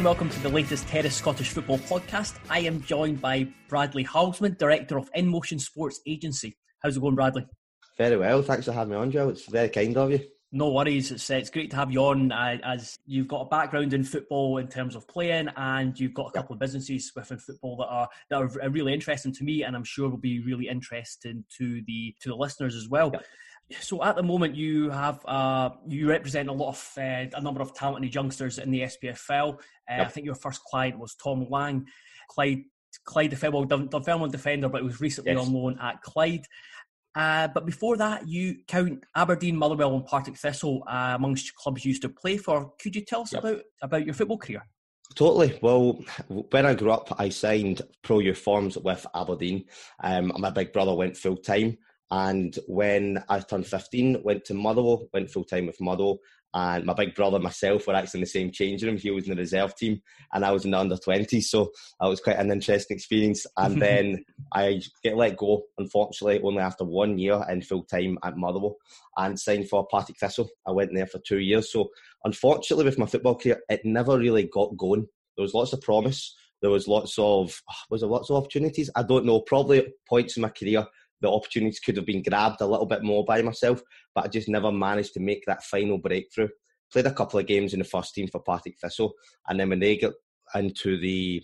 And welcome to the latest Terrace Scottish Football podcast. I am joined by Bradley Halsman, Director of InMotion Sports Agency. How's it going, Bradley? Very well. Thanks for having me on, Joe. It's very kind of you. No worries. It's, uh, it's great to have you on uh, as you've got a background in football in terms of playing and you've got a couple of businesses within football that are that are really interesting to me and I'm sure will be really interesting to the to the listeners as well. So at the moment, you have uh, you represent a lot of uh, a number of talented youngsters in the SPFL. Uh, yep. I think your first client was Tom Lang, Clyde Clyde Dunfermline defender, but it was recently yes. on loan at Clyde. Uh, but before that, you count Aberdeen, Motherwell, and Partick Thistle uh, amongst clubs you used to play for. Could you tell us yep. about about your football career? Totally. Well, when I grew up, I signed pro youth forms with Aberdeen. Um, my big brother went full time. And when I turned 15, went to Motherwell, went full time with Motherwell. And my big brother, and myself, were actually in the same change room. He was in the reserve team, and I was in the under 20. So that was quite an interesting experience. And then I get let go, unfortunately, only after one year in full time at Motherwell and signed for Partick Thistle. I went there for two years. So unfortunately, with my football career, it never really got going. There was lots of promise. There was lots of was there lots of opportunities. I don't know. Probably points in my career the opportunities could have been grabbed a little bit more by myself, but I just never managed to make that final breakthrough. Played a couple of games in the first team for Partick Thistle, and then when they got into the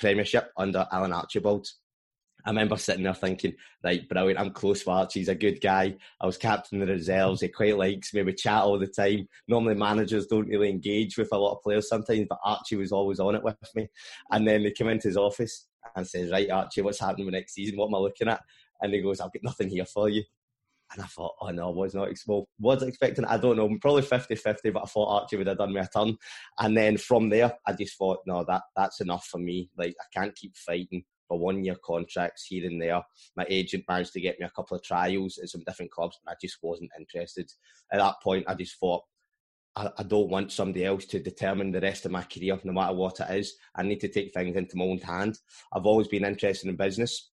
Premiership under Alan Archibald, I remember sitting there thinking, right, brilliant, I'm close for Archie, he's a good guy. I was captain of the reserves, he quite likes me, we chat all the time. Normally managers don't really engage with a lot of players sometimes, but Archie was always on it with me. And then they come into his office and says, right, Archie, what's happening with next season? What am I looking at? And he goes, I've got nothing here for you. And I thought, oh no, I was not well, was expecting. I don't know, probably 50-50, but I thought Archie would have done me a turn. And then from there, I just thought, no, that that's enough for me. Like I can't keep fighting for one year contracts here and there. My agent managed to get me a couple of trials at some different clubs, and I just wasn't interested. At that point, I just thought, I, I don't want somebody else to determine the rest of my career, no matter what it is. I need to take things into my own hand. I've always been interested in business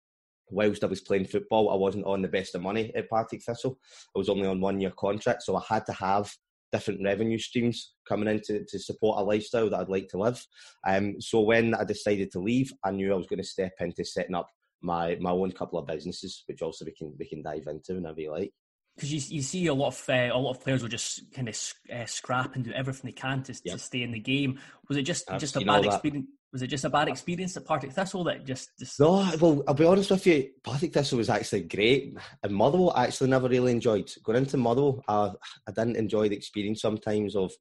whilst I was playing football, I wasn't on the best of money at Partick Thistle. I was only on one year contract, so I had to have different revenue streams coming in to, to support a lifestyle that I'd like to live. Um, so when I decided to leave, I knew I was going to step into setting up my my own couple of businesses, which also we can we can dive into whenever you like. Because you, you see a lot of uh, a lot of players will just kind of uh, scrap and do everything they can to, yeah. to stay in the game. Was it just I've just a bad experience? Was it just a bad experience at Partick Thistle that just, just... No, well, I'll be honest with you. Partick Thistle was actually great, and Motherwell I actually never really enjoyed going into Motherwell. I, I didn't enjoy the experience sometimes of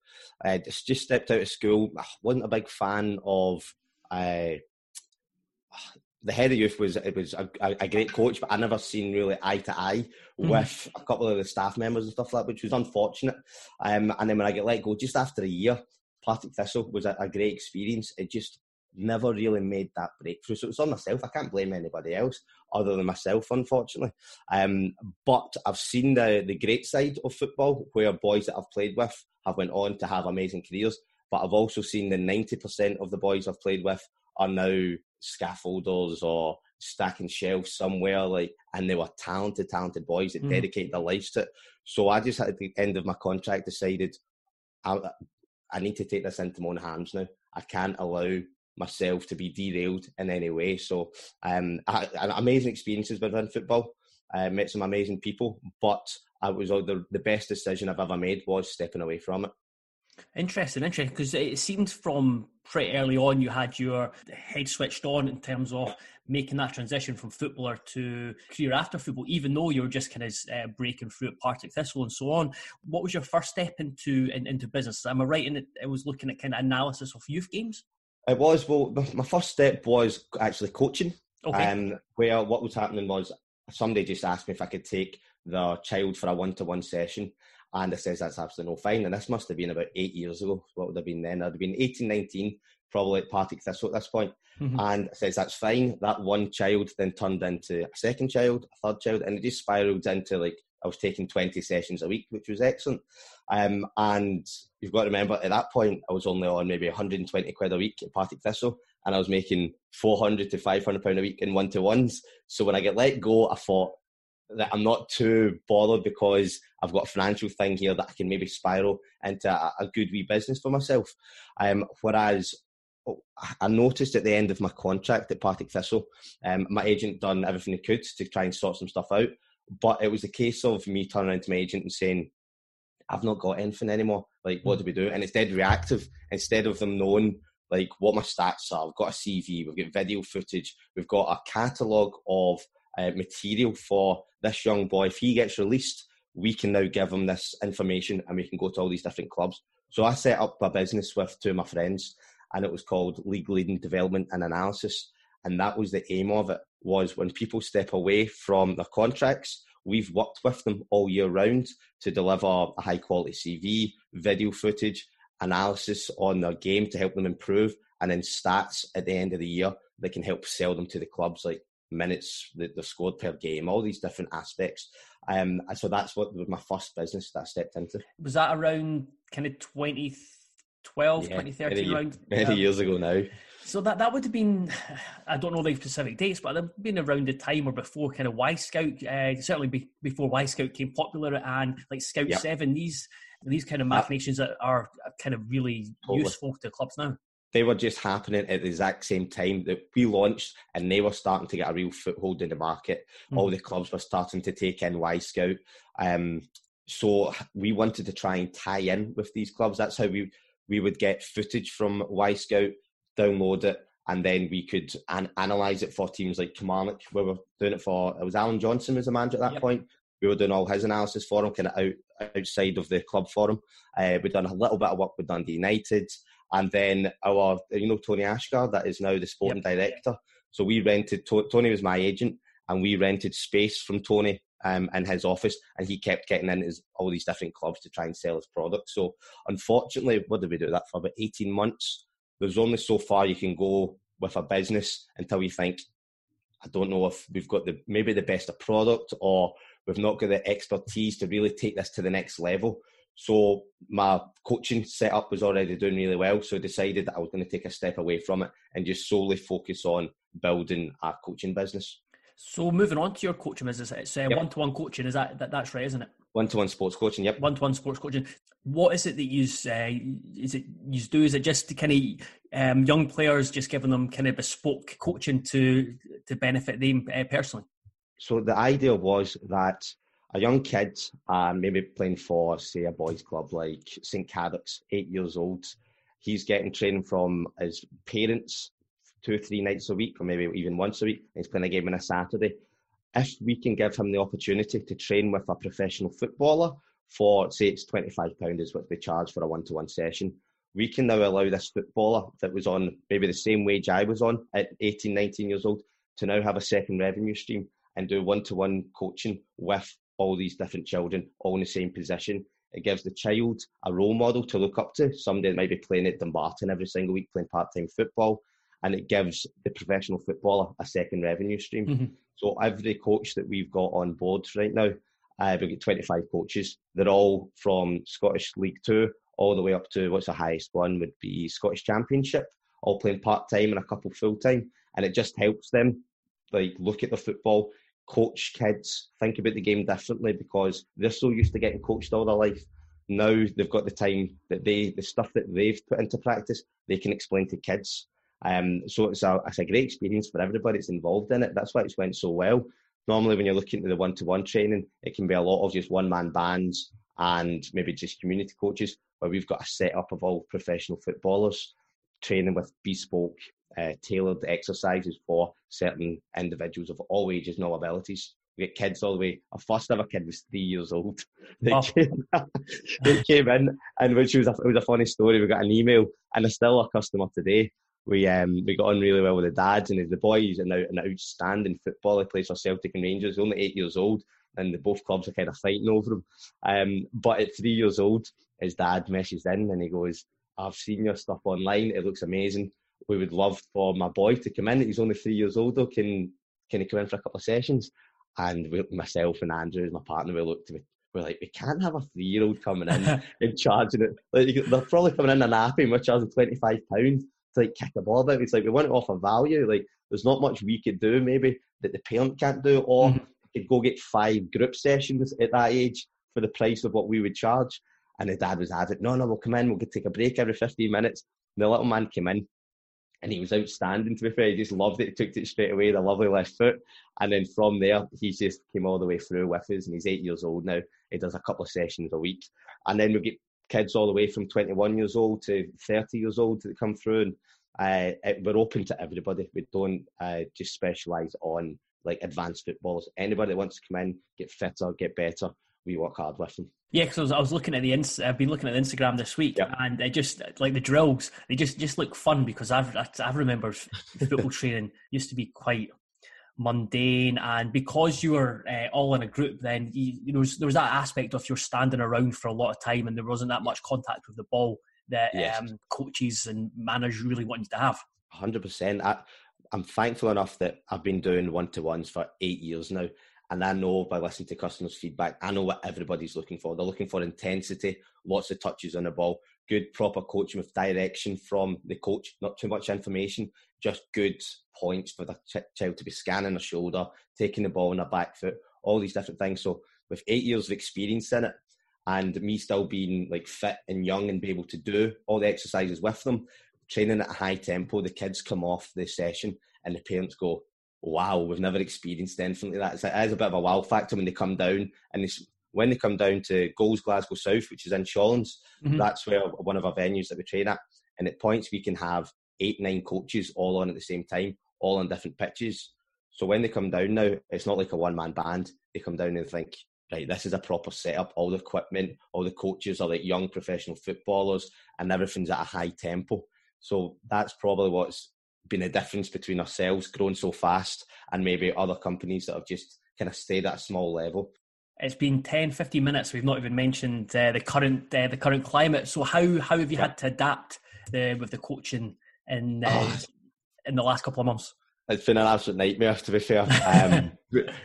uh, just just stepped out of school. I wasn't a big fan of. Uh, the head of youth was it was a, a, great coach, but I never seen really eye to eye mm. with a couple of the staff members and stuff like that, which was unfortunate. Um, and then when I get let go just after a year, Partick Thistle was a, a great experience. It just never really made that breakthrough. So it's on myself. I can't blame anybody else other than myself, unfortunately. Um, but I've seen the the great side of football where boys that I've played with have went on to have amazing careers. But I've also seen the ninety percent of the boys I've played with are now scaffolders or stacking shelves somewhere like and they were talented talented boys that mm. dedicated their lives to it so i just at the end of my contract decided I, I need to take this into my own hands now i can't allow myself to be derailed in any way. So, um, I, amazing experiences within football. I met some amazing people, but I was the, the best decision I've ever made was stepping away from it. Interesting, interesting, because it seemed from pretty early on you had your head switched on in terms of making that transition from footballer to career after football, even though you were just kind of uh, breaking through at Partick Thistle and so on. What was your first step into in, into business? Am I right in it? I was looking at kind of analysis of youth games. It was well. My first step was actually coaching. Okay. Um, where what was happening was somebody just asked me if I could take the child for a one-to-one session, and I says that's absolutely no fine. And this must have been about eight years ago. What would have been then? I'd have been 18, 19, probably at Partick Thistle at this point. Mm-hmm. And I says that's fine. That one child then turned into a second child, a third child, and it just spiraled into like I was taking 20 sessions a week, which was excellent. Um, and you've got to remember, at that point, I was only on maybe 120 quid a week at Partick Thistle, and I was making 400 to 500 pound a week in one to ones. So when I get let go, I thought that I'm not too bothered because I've got a financial thing here that I can maybe spiral into a, a good wee business for myself. Um, whereas oh, I noticed at the end of my contract at Partick Thistle, um, my agent done everything he could to try and sort some stuff out. But it was a case of me turning around to my agent and saying, I've not got anything anymore. Like, what do we do? And it's dead reactive. Instead of them knowing like what my stats are, we've got a CV, we've got video footage, we've got a catalogue of uh, material for this young boy. If he gets released, we can now give him this information and we can go to all these different clubs. So I set up a business with two of my friends and it was called League Leading Development and Analysis. And that was the aim of it was when people step away from their contracts, we've worked with them all year round to deliver a high quality CV, video footage, analysis on their game to help them improve, and then stats at the end of the year that can help sell them to the clubs like minutes that they've scored per game, all these different aspects. Um, so that's what was my first business that I stepped into. Was that around kind of 2012, yeah, 2013 many, around? Many yeah. years ago now. So that, that would have been, I don't know the specific dates, but it would have been around the time or before kind of Wyscout, uh, certainly be, before Wyscout came popular and like Scout yep. 7, these these kind of machinations that are kind of really totally. useful to clubs now. They were just happening at the exact same time that we launched and they were starting to get a real foothold in the market. Mm. All the clubs were starting to take in Wyscout. Um, so we wanted to try and tie in with these clubs. That's how we we would get footage from Wyscout download it, and then we could an- analyze it for teams like Kilmarnock. We were doing it for it was Allan Johnston was the manager at that yep. point. We were doing all his analysis for him, kind of out outside of the club for him. Uh, we'd done a little bit of work with Dundee United, and then our you know Tony Asghar that is now the sporting yep. director. So we rented Tony was my agent, and we rented space from Tony um, in his office, and he kept getting in his, all these different clubs to try and sell his product. So, unfortunately, what did we do that for about eighteen months? There's only so far you can go with a business until you think, I don't know if we've got the maybe the best of product or we've not got the expertise to really take this to the next level. So my coaching setup was already doing really well. So I decided that I was going to take a step away from it and just solely focus on building a coaching business. So moving on to your coaching business, it's uh, yep. one-to-one coaching. Is that, that that's right, isn't it? One-to-one sports coaching. Yep. One-to-one sports coaching. What is it that you uh, is it you do? Is it just to kind of um, young players, just giving them kind of bespoke coaching to to benefit them uh, personally? So the idea was that a young kid, uh, maybe playing for say a boys' club like St Cadoc's, eight years old, he's getting training from his parents two or three nights a week, or maybe even once a week, he's playing a game on a Saturday. If we can give him the opportunity to train with a professional footballer for, say, it's £25 is what they charge for a one to one session, we can now allow this footballer that was on maybe the same wage I was on at 18, 19 years old to now have a second revenue stream and do one to one coaching with all these different children, all in the same position. It gives the child a role model to look up to, somebody that might be playing at Dumbarton every single week, playing part time football. And it gives the professional footballer a second revenue stream. Mm-hmm. So every coach that we've got on board right now, uh, we've got 25 coaches. They're all from Scottish League Two all the way up to what's the highest one would be Scottish Championship, all playing part time and a couple full time. And it just helps them like look at the football, coach kids, think about the game differently because they're so used to getting coached all their life. Now they've got the time that they, the stuff that they've put into practice, they can explain to kids. Um, so it's a, it's a great experience for everybody that's involved in it. That's why it's went so well. Normally, when you're looking at the one-to-one training, it can be a lot of just one-man bands and maybe just community coaches. Where we've got a setup of all professional footballers training with bespoke uh, tailored exercises for certain individuals of all ages and all abilities. We get kids all the way. Our first ever kid was three years old. They, oh. came, they came in, and which was a, it was a funny story. We got an email, and they're still a customer today. We um we got on really well with the dads, and the boys is an, an outstanding footballer. He plays for Celtic and Rangers. He's only eight years old, and the both clubs are kind of fighting over him. Um, but at three years old, his dad messes in, and he goes, "I've seen your stuff online. It looks amazing we would love for my boy to come in. He's only three years old though. Can can he come in for a couple of sessions? And we, myself and Andrew, my partner, we looked it. We're like, we can't have a three-year-old coming in and charging it. Like, they're probably coming in and napping, we're charging twenty-five pounds to like kick a ball about. It's like we want to offer value. Like, there's not much we could do maybe that the parent can't do, or mm-hmm. could go get five group sessions at that age for the price of what we would charge. And the dad was it. No, no, we'll come in. We'll take a break every 15 minutes. And the little man came in and he was outstanding. To be fair, he just loved it. He took it straight away, the lovely left foot, and then from there he just came all the way through with us. And he's eight years old now. He does a couple of sessions a week, and then we get kids all the way from 21 years old to 30 years old that come through, and uh, it, we're open to everybody. We don't uh, just specialise on like advanced footballers. Anybody that wants to come in, get fitter, get better, we work hard with them. Yeah, because I, I was, looking at the ins- I've been looking at the Instagram this week, yep. and they just like the drills, they just just look fun because I've I, I remember football training used to be quite mundane, and because you were uh, all in a group, then you, you know there was that aspect of you're standing around for a lot of time, and there wasn't that much contact with the ball that yes. um, coaches and managers really wanted to have. Hundred percent. I'm thankful enough that I've been doing one to ones for eight years now, and I know by listening to customers' feedback, I know what everybody's looking for. They're looking for intensity, lots of touches on the ball, good proper coaching with direction from the coach, not too much information, just good points for the ch- child to be scanning the shoulder, taking the ball on the back foot, all these different things. So with eight years of experience in it, and me still being like fit and young and be able to do all the exercises with them, training at a high tempo, the kids come off the session and the parents go, wow, we've never experienced anything like that. It's, it is a bit of a wow factor when they come down and when they come down to Goals Glasgow South, which is in Shawlands, mm-hmm. that's where one of our venues that we train at. And at points we can have eight, nine coaches all on at the same time, all on different pitches. So when they come down now, it's not like a one man band. They come down and think, right, this is a proper setup. All the equipment, all the coaches are like young professional footballers, and everything's at a high tempo. So that's probably what's been a difference between ourselves growing so fast and maybe other companies that have just kind of stayed at a small level. It's been 10, 15 minutes. We've not even mentioned uh, the current uh, the current climate. So how how have you yeah. had to adapt the, with the coaching in uh, oh. in the last couple of months? It's been an absolute nightmare, to be fair. Um,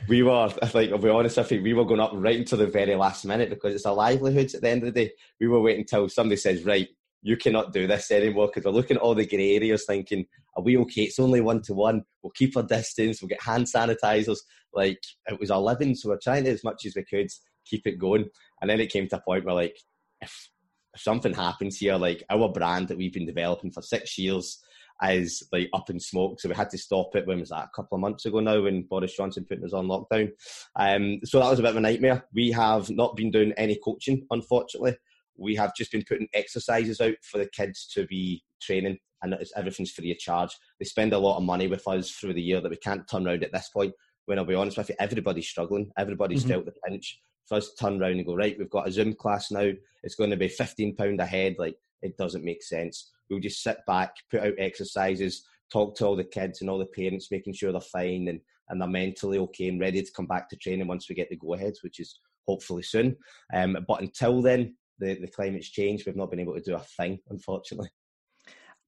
we were, like, I'll be honest, I think we were going up right until the very last minute because it's our livelihoods at the end of the day. We were waiting until somebody says, right, you cannot do this anymore because we're looking at all the grey areas thinking, are we okay? It's only one to one. We'll keep our distance. We'll get hand sanitizers. Like it was our living, so we're trying to, as much as we could keep it going. And then it came to a point where like, if, if something happens here, like our brand that we've been developing for six years is like up in smoke. So we had to stop it. When was that? A couple of months ago now, when Boris Johnson put us on lockdown. Um, so that was a bit of a nightmare. We have not been doing any coaching, unfortunately we have just been putting exercises out for the kids to be training and everything's free of charge. They spend a lot of money with us through the year that we can't turn around at this point. When I'll be honest with you, everybody's struggling. Everybody's mm-hmm. felt the pinch. For us to turn around and go, right, we've got a Zoom class now. It's going to be £15 ahead. Like, it doesn't make sense. We'll just sit back, put out exercises, talk to all the kids and all the parents, making sure they're fine and, and they're mentally okay and ready to come back to training once we get the go aheads, which is hopefully soon. Um, but until then, the, the climate's changed. We've not been able to do a thing, unfortunately.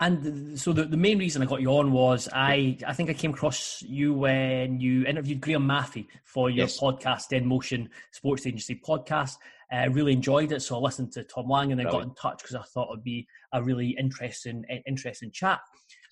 And so the, the main reason I got you on was I I think I came across you when you interviewed Graeme Mathie for your yes. podcast, InMotion Sports Agency podcast. I uh, really enjoyed it, so I listened to Tom Lang and then got in touch because I thought it'd be a really interesting interesting chat.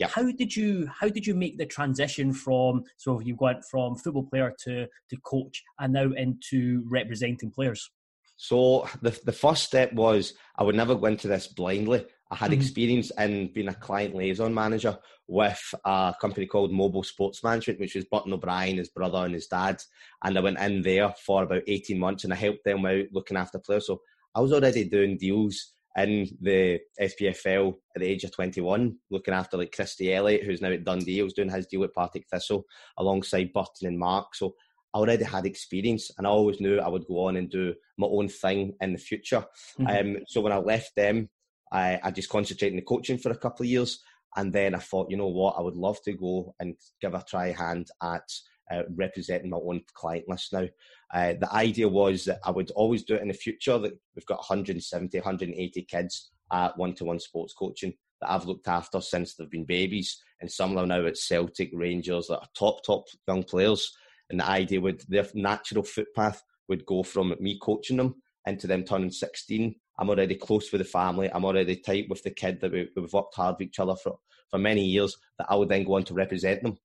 Yep. How did you how did you make the transition from so you went from football player to to coach and now into representing players? So the the first step was I would never go into this blindly. I had mm-hmm. experience in being a client liaison manager with a company called Mobile Sports Management, which was Burton O'Brien, his brother, and his dad. And I went in there for about 18 months and I helped them out looking after players. So I was already doing deals in the SPFL at the age of 21, looking after like Christie Elliott, who's now at Dundee. I was doing his deal with Partick Thistle alongside Burton and Mark. So I already had experience and I always knew I would go on and do my own thing in the future. Mm-hmm. Um, so when I left them, I, I just concentrated in the coaching for a couple of years. And then I thought, you know what, I would love to go and give a try hand at uh, representing my own client list now. Uh, the idea was that I would always do it in the future, that we've got 170, 180 kids at one to one sports coaching that I've looked after since they've been babies. And some of them now at Celtic, Rangers, that are top, top young players. And the idea would, their natural footpath would go from me coaching them into them turning 16 I'm already close with the family. I'm already tight with the kid that we, have worked hard with each other for, for many years that I would then go on to represent them.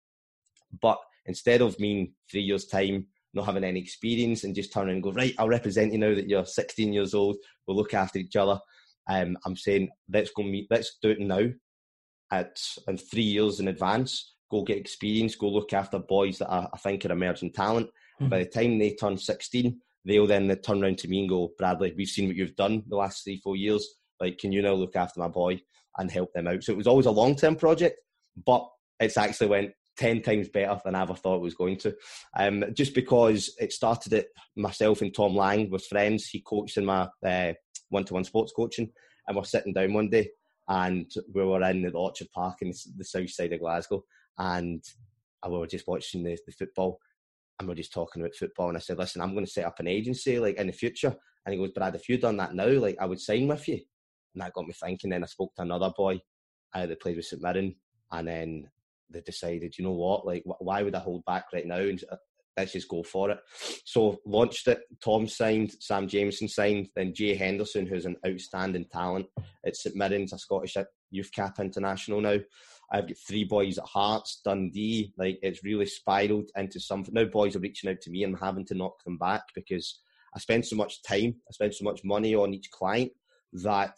But instead of me three years' time not having any experience and just turning and go, right, I'll represent you now that you're 16 years old. We'll look after each other. Um, I'm saying let's go meet, let's do it now at in three years in advance. Go get experience, go look after boys that I, I think are emerging talent. Mm-hmm. By the time they turn 16, they'll then turn around to me and go, Bradley, we've seen what you've done the last three, four years. Like, can you now look after my boy and help them out? So it was always a long term project, but it's actually went 10 times better than I ever thought it was going to. Um, just because it started it myself and Tom Lang was friends. He coached in my one to one sports coaching, and we're sitting down one day and we were in the Orchard Park in the south side of Glasgow, and I were just watching the, the football and we're just talking about football. And I said, listen, I'm going to set up an agency like in the future. And he goes, Brad, if you'd done that now, like I would sign with you. And that got me thinking. Then I spoke to another boy uh, that played with St Mirren, and then they decided, you know what, like why would I hold back right now? And uh, let's just go for it. So launched it. Tom signed, Sam Jameson signed, then Jay Henderson, who's an outstanding talent at St Mirren's, a Scottish youth cap international now. I've got three boys at Hearts, Dundee. Like it's really spiraled into something. Now boys are reaching out to me and I'm having to knock them back because I spend so much time, I spend so much money on each client that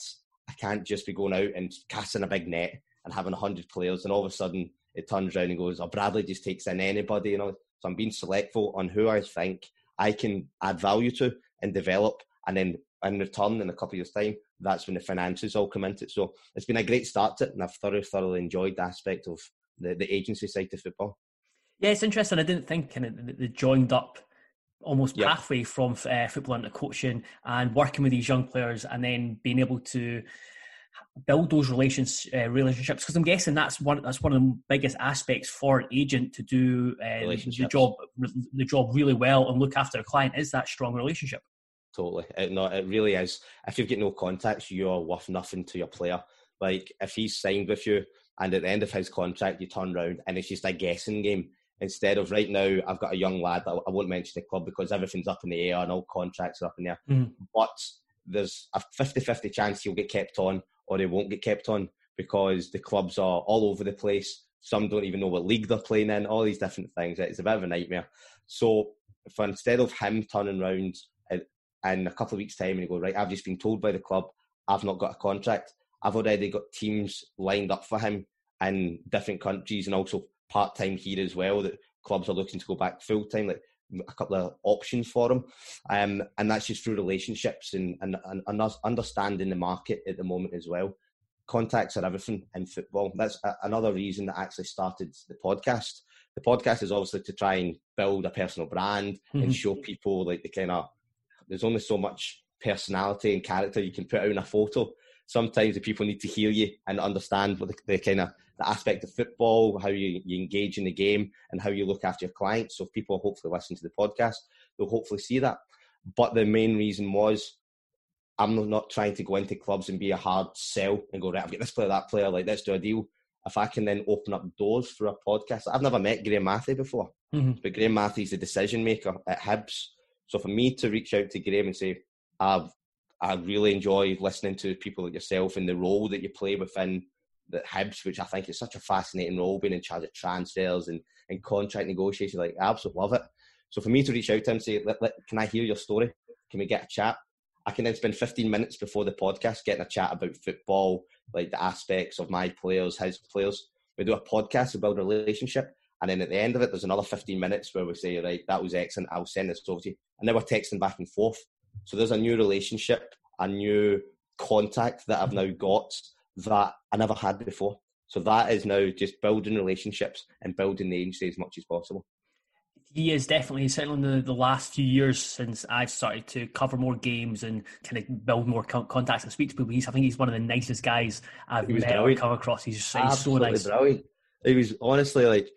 I can't just be going out and casting a big net and having hundred players and all of a sudden it turns around and goes, oh Bradley just takes in anybody, you know. So I'm being selectful on who I think I can add value to and develop and then in return in a couple of years' time, that's when the finances all come into it. So it's been a great start to it, and I've thoroughly, thoroughly enjoyed the aspect of the, the agency side of football. Yeah, it's interesting. I didn't think kind of they joined up almost yep. pathway from uh, football into coaching and working with these young players, and then being able to build those relations uh, relationships because I'm guessing that's one that's one of the biggest aspects for an agent to do uh, the job the job really well and look after a client is that strong relationship. Totally. It, no, it really is. If you've got no contacts, you're worth nothing to your player. Like if he's signed with you and at the end of his contract you turn around and it's just a guessing game instead of right now I've got a young lad that I won't mention the club because everything's up in the air and all contracts are up in the air. Mm. But there's a 50-50 chance he'll get kept on or he won't get kept on because the clubs are all over the place. Some don't even know what league they're playing in, all these different things. It's a bit of a nightmare. So for instead of him turning around uh, in a couple of weeks' time and you go, right, I've just been told by the club I've not got a contract. I've already got teams lined up for him in different countries and also part time here as well that clubs are looking to go back full time, like a couple of options for them. Um, and that's just through relationships and, and, and understanding the market at the moment as well. contacts are everything in football. That's a, another reason that I actually started the podcast. The podcast is obviously to try and build a personal brand mm-hmm. and show people like the kind of. There's only so much personality and character you can put out in a photo. Sometimes the people need to hear you and understand what the, the kind of the aspect of football, how you, you engage in the game, and how you look after your clients. So if people hopefully listen to the podcast, they'll hopefully see that. But the main reason was I'm not trying to go into clubs and be a hard sell and go, right, I've got this player, that player, like, let's do a deal. If I can then open up doors for a podcast, I've never met Graeme Mathie before, mm-hmm. but Graeme Mathie's the decision maker at Hibs. So for me to reach out to Graeme and say, I've, I really enjoy listening to people like yourself and the role that you play within the Hibs, which I think is such a fascinating role, being in charge of transfers and, and contract negotiation. Like, I absolutely love it. So for me to reach out to him and say, let, let, can I hear your story? Can we get a chat? I can then spend 15 minutes before the podcast getting a chat about football, like the aspects of my players, his players. We do a podcast, we build a relationship. And then at the end of it, there's another 15 minutes where we say, right, that was excellent. I'll send this over to you. And then we're texting back and forth. So there's a new relationship, a new contact that I've now got that I never had before. So that is now just building relationships and building the agency as much as possible he is definitely certainly in the, the last few years since I've started to cover more games and kind of build more contacts and speak to people. He's I think he's one of the nicest guys I've met or come across. He's, he's so nice. Brilliant. He was honestly like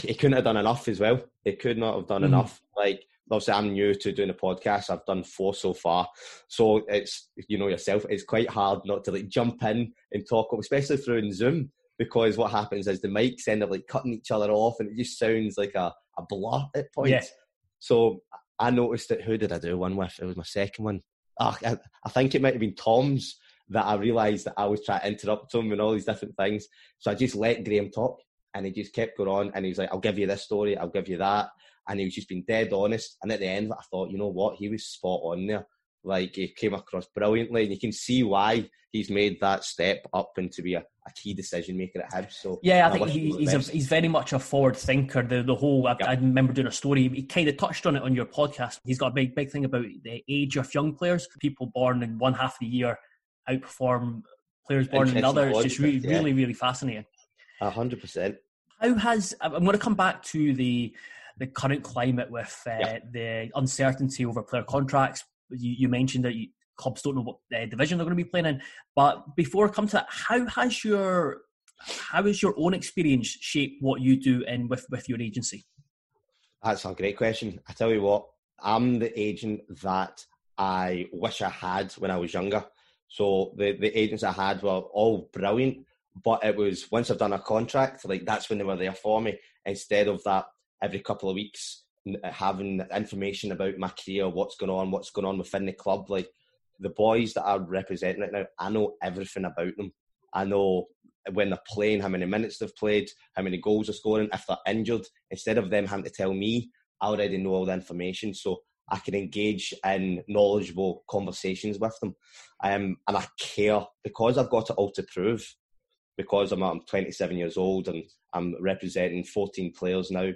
he couldn't have done enough as well. He could not have done mm. enough. Like obviously I'm new to doing a podcast. I've done four so far. So it's you know yourself, it's quite hard not to like jump in and talk, especially through Zoom, because what happens is the mics end up like cutting each other off and it just sounds like a a blur at points. Yeah. So I noticed that. Who did I do one with? It was my second one. Oh, I, I think it might have been Tom's that I realised that I was trying to interrupt him and all these different things. So I just let Graeme talk and he just kept going on and he was like, I'll give you this story, I'll give you that. And he was just being dead honest. And at the end, I thought, you know what? He was spot on there. Like he came across brilliantly, and you can see why he's made that step up into be a, a key decision maker at Hibs. So yeah, I think he, he's a, he's very much a forward thinker. The the whole I, I remember doing a story. He kind of touched on it on your podcast. He's got a big big thing about the age of young players. People born in one half of the year outperform players born in another. It's just really yeah. really really fascinating. A hundred percent. How has I'm going to come back to the the current climate with uh, yeah. the uncertainty over player contracts, you, you mentioned that you, clubs don't know what uh, division they're going to be playing in. But before I come to that, how has your how has your own experience shaped what you do in with with your agency? That's a great question. I tell you what, I'm the agent that I wish I had when I was younger. So the the agents I had were all brilliant, but it was once I've done a contract, like that's when they were there for me. Instead of that every couple of weeks having information about my career, what's going on, what's going on within the club. Like the boys that I represent right now, I know everything about them. I know when they're playing, how many minutes they've played, how many goals they're scoring, if they're injured. Instead of them having to tell me, I already know all the information. So I can engage in knowledgeable conversations with them. Um, and I care because I've got it all to prove. Because I'm, I'm 27 years old and I'm representing 14 players now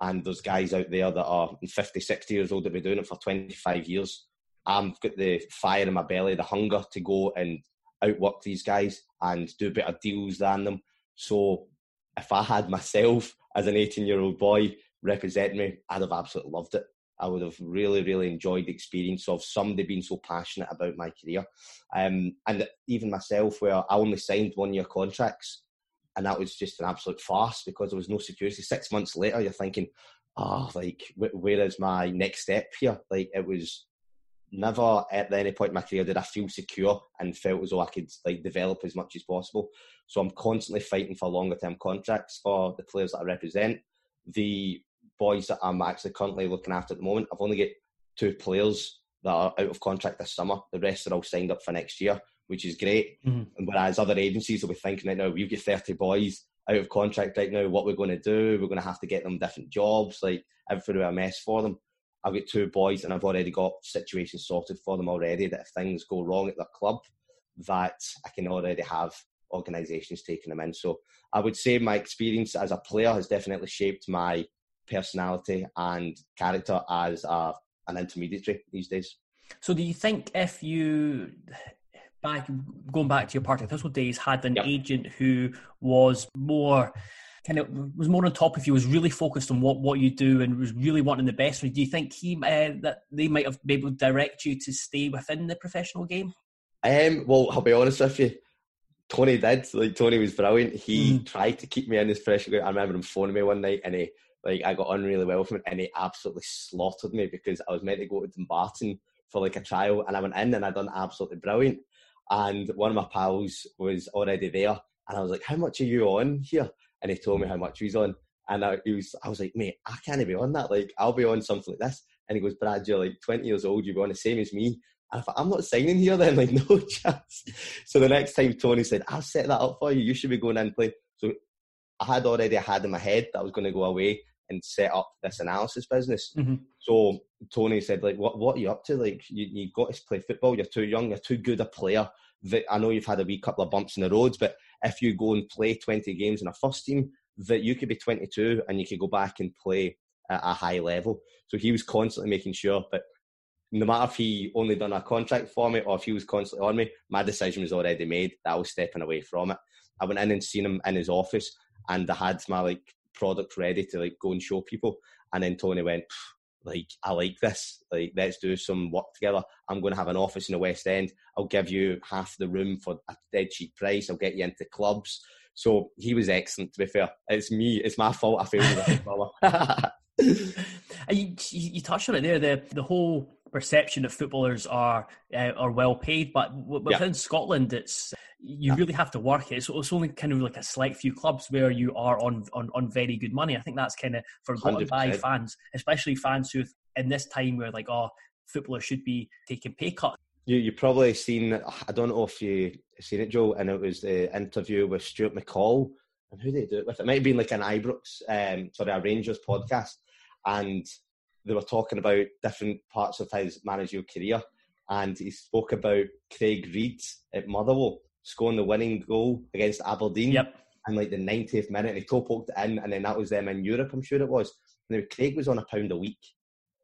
and there's guys out there that are 50, 60 years old that have been doing it for 25 years. I've got the fire in my belly, the hunger to go and outwork these guys and do better deals than them. So if I had myself as an 18 year old boy representing me, I'd have absolutely loved it. I would have really, really enjoyed the experience of somebody being so passionate about my career. Um, and even myself, where I only signed one year contracts and that was just an absolute farce because there was no security. Six months later, you're thinking, oh, like where is my next step here? Like it was never at any point in my career did I feel secure and felt as though I could like develop as much as possible. So I'm constantly fighting for longer term contracts for the players that I represent. The boys that I'm actually currently looking after at the moment, I've only got two players that are out of contract this summer. The rest are all signed up for next year which is great. Mm-hmm. Whereas other agencies will be thinking right now, we've got 30 boys out of contract right now. What we're going to do? We're going to have to get them different jobs. Like everything will be a mess for them. I've got two boys, and I've already got situations sorted for them already. That if things go wrong at their club, that I can already have organisations taking them in. So I would say my experience as a player has definitely shaped my personality and character as a, an intermediary these days. So do you think if you back going back to your Partick Thistle days, had an Yep. agent who was more kind of was more on top of you, was really focused on what, what you do, and was really wanting the best. for you. Do you think he uh, that they might have been able to direct you to stay within the professional game? Um, well, I'll be honest with you. Tony did. Like Tony was brilliant. He Mm. tried to keep me in his professional group. I remember him phoning me one night, and he like I got on really well with him, and he absolutely slaughtered me because I was meant to go to Dumbarton for like a trial, and I went in and I done absolutely brilliant. And one of my pals was already there, and I was like, "How much are you on here?" And he told me how much he was on, and I, was, I was like, "Mate, I can't be on that. Like, I'll be on something like this." And he goes, "Brad, you're like 20 years old. You'll be on the same as me." And I thought, I'm not signing here then, like, no chance. So the next time Tony said, I'll set that up for you, you should be going in and play. So I had already had in my head that I was going to go away and set up this analysis business. Mhm. So Tony said, like, what, what are you up to? Like, you, you've got to play football, you're too young, you're too good a player. That I know you've had a wee couple of bumps in the roads, but if you go and play 20 games in a first team, that you could be 22 and you could go back and play at a high level. So he was constantly making sure, but no matter if he only done a contract for me or if he was constantly on me, my decision was already made that I was stepping away from it. I went in and seen him in his office and I had my like product ready to like go and show people. And then Tony went, like, I like this. Like, let's do some work together. I'm going to have an office in the West End. I'll give you half the room for a dead cheap price. I'll get you into clubs. So he was excellent, to be fair. It's me. It's my fault I failed you you touched on it there. The the whole perception that footballers are uh, are well paid, but w- Yeah. within Scotland, it's you really have to work it. It's, it's only kind of like a select few clubs where you are on on, on very good money. I think that's kind of forgotten by 100%. fans, especially fans who in this time where like oh footballers should be taking pay cuts. You you probably seen I don't know if you seen it, Joe, and it was the interview with Stuart McCall. And who they do it with? It might have been like an Ibrox, um, sorry, a Rangers podcast, and they were talking about different parts of his managerial career, and he spoke about Craig Reid at Motherwell scoring the winning goal against Aberdeen Yep. in like the 90th minute, and he toe poked it in, and then that was them in Europe, I'm sure it was. Now Craig was on a pound a week.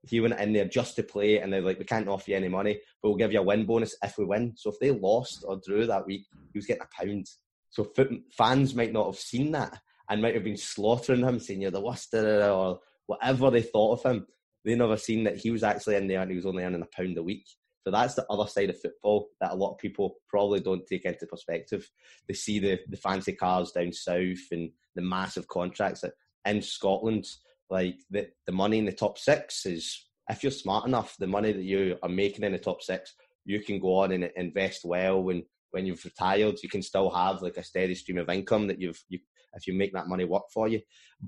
He went in there just to play, and they're like, "We can't offer you any money, but we'll give you a win bonus if we win." So if they lost or drew that week, he was getting a pound. So foot, fans might not have seen that and might have been slaughtering him, saying you're the worst or whatever they thought of him. They never seen that he was actually in there and he was only earning a pound a week. So that's the other side of football that a lot of people probably don't take into perspective. They see the, the fancy cars down south and the massive contracts. That in Scotland, like the, the money in the top six is, if you're smart enough, the money that you are making in the top six, you can go on and invest well. And when you've retired, you can still have like a steady stream of income that you've, you, if you make that money work for you.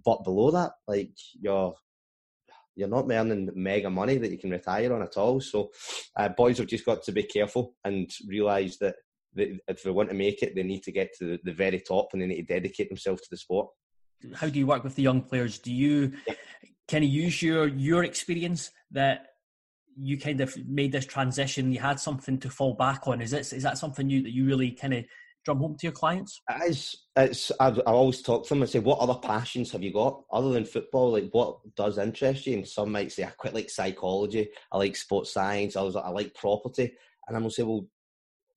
But below that, like you're you're not earning mega money that you can retire on at all. So, uh, boys have just got to be careful and realise that they, if they want to make it, they need to get to the, the very top and they need to dedicate themselves to the sport. How do you work with the young players? Do you kind of use your your experience that you kind of made this transition? You had something to fall back on. Is this is that something you that you really kind of drum home to your clients? It's, it's, I, I always talk to them and say, what other passions have you got other than football? Like, what does interest you? And some might say, I quite like psychology, I like sports science, others, I like property. And I'm going to say, well,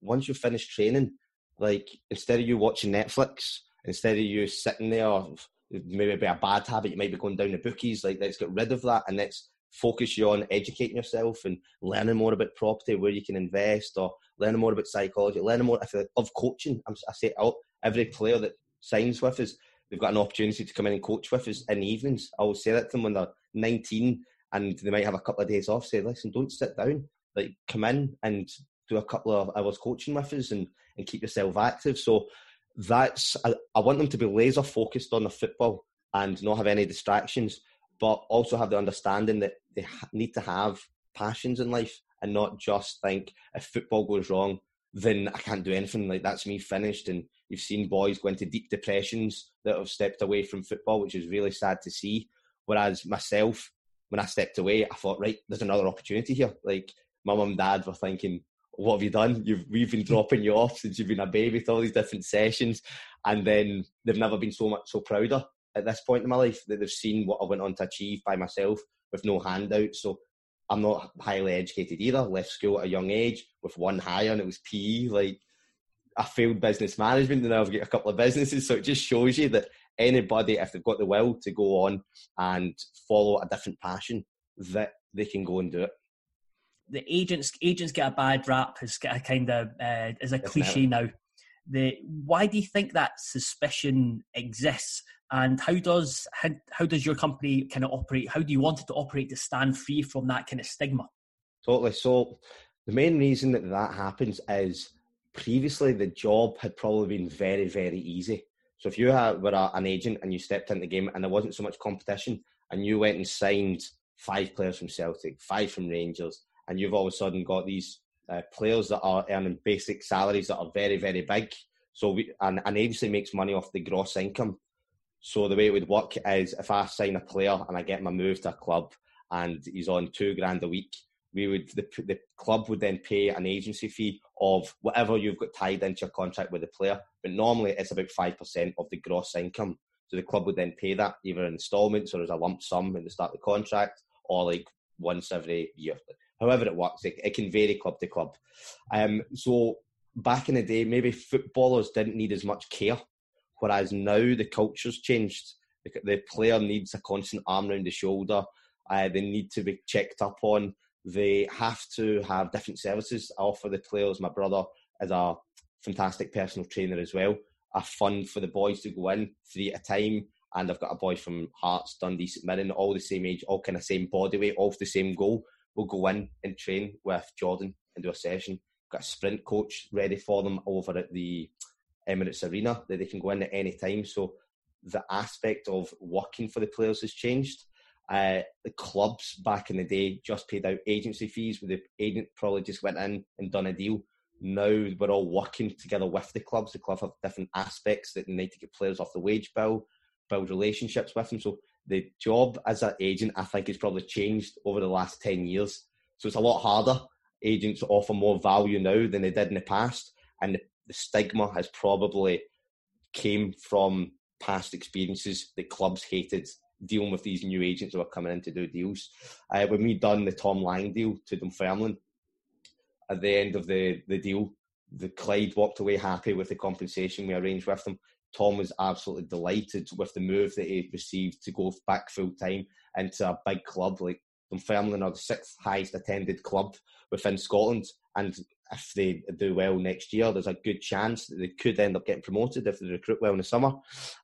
once you finish training, like, instead of you watching Netflix, instead of you sitting there, or maybe be a bad habit, you might be going down the bookies, like, let's get rid of that and let's focus you on educating yourself and learning more about property, where you can invest, or learning more about psychology, learning more of coaching. I say every player that signs with us, they've got an opportunity to come in and coach with us in the evenings. I will say that to them when they're 19 and they might have a couple of days off. Say, listen, don't sit down. Like, come in and do a couple of hours coaching with us and, and keep yourself active. So that's I, I want them to be laser focused on the football and not have any distractions, but also have the understanding that they need to have passions in life and not just think if football goes wrong, then I can't do anything. Like that's me finished. And you've seen boys go into deep depressions that have stepped away from football, which is really sad to see. Whereas myself, when I stepped away, I thought, right, there's another opportunity here. Like my mum and dad were thinking, what have you done? You've we've been dropping you off since you've been a baby to all these different sessions, and then they've never been so much so prouder at this point in my life that they've seen what I went on to achieve by myself with no handouts. So I'm not highly educated either. Left school at a young age with one Higher, and it was PE. Like I failed business management, and now I've got a couple of businesses. So it just shows you that anybody, if they've got the will to go on and follow a different passion, that they can go and do it. The agents agents get a bad rap as a kind of uh, as a cliche now. The why do you think that suspicion exists, and how does how, how does your company kind of operate? How do you want it to operate to stand free from that kind of stigma? Totally. So the main reason that that happens is previously the job had probably been very very easy. So if you were an agent and you stepped into the game and there wasn't so much competition, and you went and signed five players from Celtic, five from Rangers, and you've all of a sudden got these uh, players that are earning basic salaries that are very, very big. So we, an, an agency makes money off the gross income. So the way it would work is if I sign a player and I get my move to a club and he's on two grand a week, we would the, the club would then pay an agency fee of whatever you've got tied into your contract with the player. But normally it's about five percent of the gross income. So the club would then pay that either in instalments or as a lump sum at the start of the contract, or like once every year. However it works, it, it can vary club to club. Um, so back in the day, maybe footballers didn't need as much care, whereas now the culture's changed. The, player needs a constant arm around the shoulder. Uh, they need to be checked up on. They have to have different services. I offer the players. My brother is a fantastic personal trainer as well. A fund for the boys to go in three at a time. And I've got a boy from Hearts, Dundee, St Mirren, all the same age, all kind of same body weight, all the same goal. We'll go in and train with Jordan and do a session. Got a sprint coach ready for them over at the Emirates Arena that they can go in at any time. So the aspect of working for the players has changed. Uh, the clubs back in the day just paid out agency fees, where the agent probably just went in and done a deal. Now we're all working together with the clubs. The club have different aspects that need to get players off the wage bill, build relationships with them. So the job as an agent, I think, has probably changed over the last 10 years. So it's a lot harder. Agents offer more value now than they did in the past. And the, the stigma has probably came from past experiences that clubs hated dealing with these new agents who are coming in to do deals. Uh, when we done the Tom Lang deal to Dunfermline, at the end of the, the deal, the Clyde walked away happy with the compensation we arranged with them. Tom was absolutely delighted with the move that he received to go back full time into a big club like Dunfermline are the sixth highest attended club within Scotland. And if they do well next year, there's a good chance that they could end up getting promoted if they recruit well in the summer.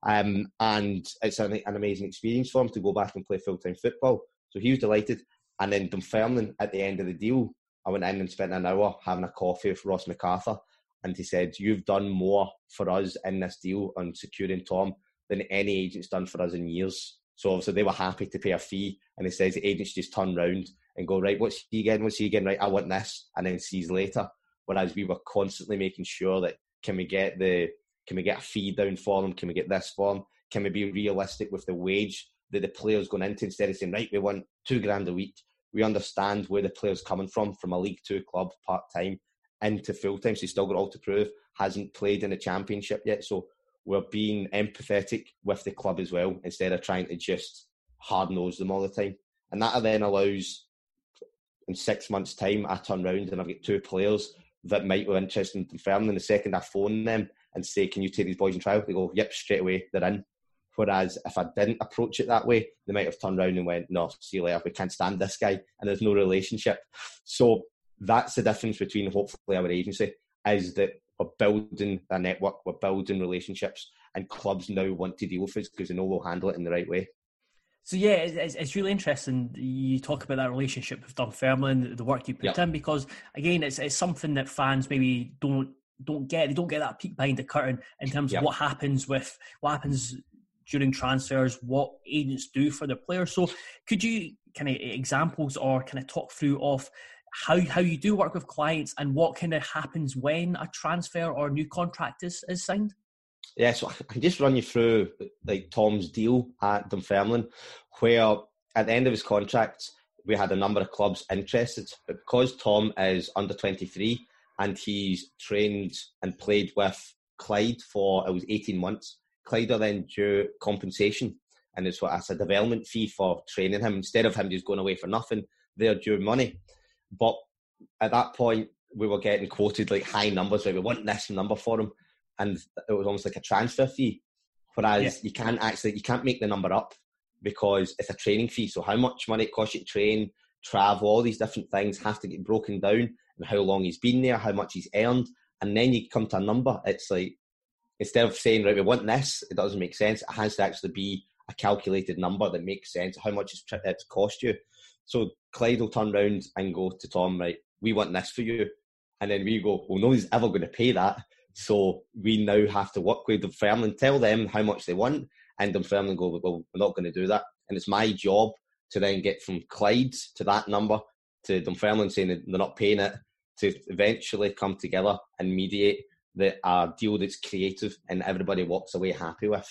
Um, and it's an, an, amazing experience for him to go back and play full time football. So he was delighted. And then Dunfermline, at the end of the deal, I went in and spent an hour having a coffee with Ross MacArthur. And he said, You've done more for us in this deal on securing Tom than any agent's done for us in years. So obviously they were happy to pay a fee. And he says the agents just turn round and go, Right, what's he getting? What's he getting? Right, I want this. And then sees later. Whereas we were constantly making sure that can we get the can we get a fee down for them? Can we get this for them? Can we be realistic with the wage that the player's going into instead of saying, right, we want two grand a week. We understand where the player's coming from, from a League Two club part time into full time. So he's still got all to prove, hasn't played in a championship yet. So we're being empathetic with the club as well, instead of trying to just hard nose them all the time. And that then allows in six months' time, I turn around and I've got two players that might be interested in Dunfermline. And the second I phone them and say, Can you take these boys in trial? They go, Yep, straight away, they're in. Whereas if I didn't approach it that way, they might have turned around and went, No, see you later, we can't stand this guy, and there's no relationship. So that's the difference between hopefully our agency is that we're building a network, we're building relationships, and clubs now want to deal with us because they know we'll handle it in the right way. So yeah, it's, it's really interesting. You talk about that relationship with Dunfermline, the work you put yep. in, because again, it's it's something that fans maybe don't don't get. They don't get that peek behind the curtain in terms yep. of what happens with what happens during transfers, what agents do for their players. So could you kind of examples or kind of talk through of how how you do work with clients and what kind of happens when a transfer or new contract is, is signed? Yeah, so I can just run you through like Tom's deal at Dunfermline, where at the end of his contract, we had a number of clubs interested, but because Tom is under 23 and he's trained and played with Clyde for it was 18 months, Clyde are then due compensation, and it's what as a development fee for training him instead of him just going away for nothing. their due money. But at that point, we were getting quoted like high numbers, like we want this number for them, and it was almost like a transfer fee. Whereas yeah. you can't actually you can't make the number up because it's a training fee. So how much money it costs you to train, travel, all these different things have to get broken down, and how long he's been there, how much he's earned, and then you come to a number. It's like instead of saying right, we want this, it doesn't make sense. It has to actually be a calculated number that makes sense. How much it's cost you? So Clyde will turn around and go to Tom, right? We want this for you, and then we go, well, nobody's ever going to pay that. So we now have to work with Dunfermline, tell them how much they want, and Dunfermline go, well, we're not going to do that. And it's my job to then get from Clyde to that number to Dunfermline saying that they're not paying it to eventually come together and mediate the a deal that's creative and everybody walks away happy with.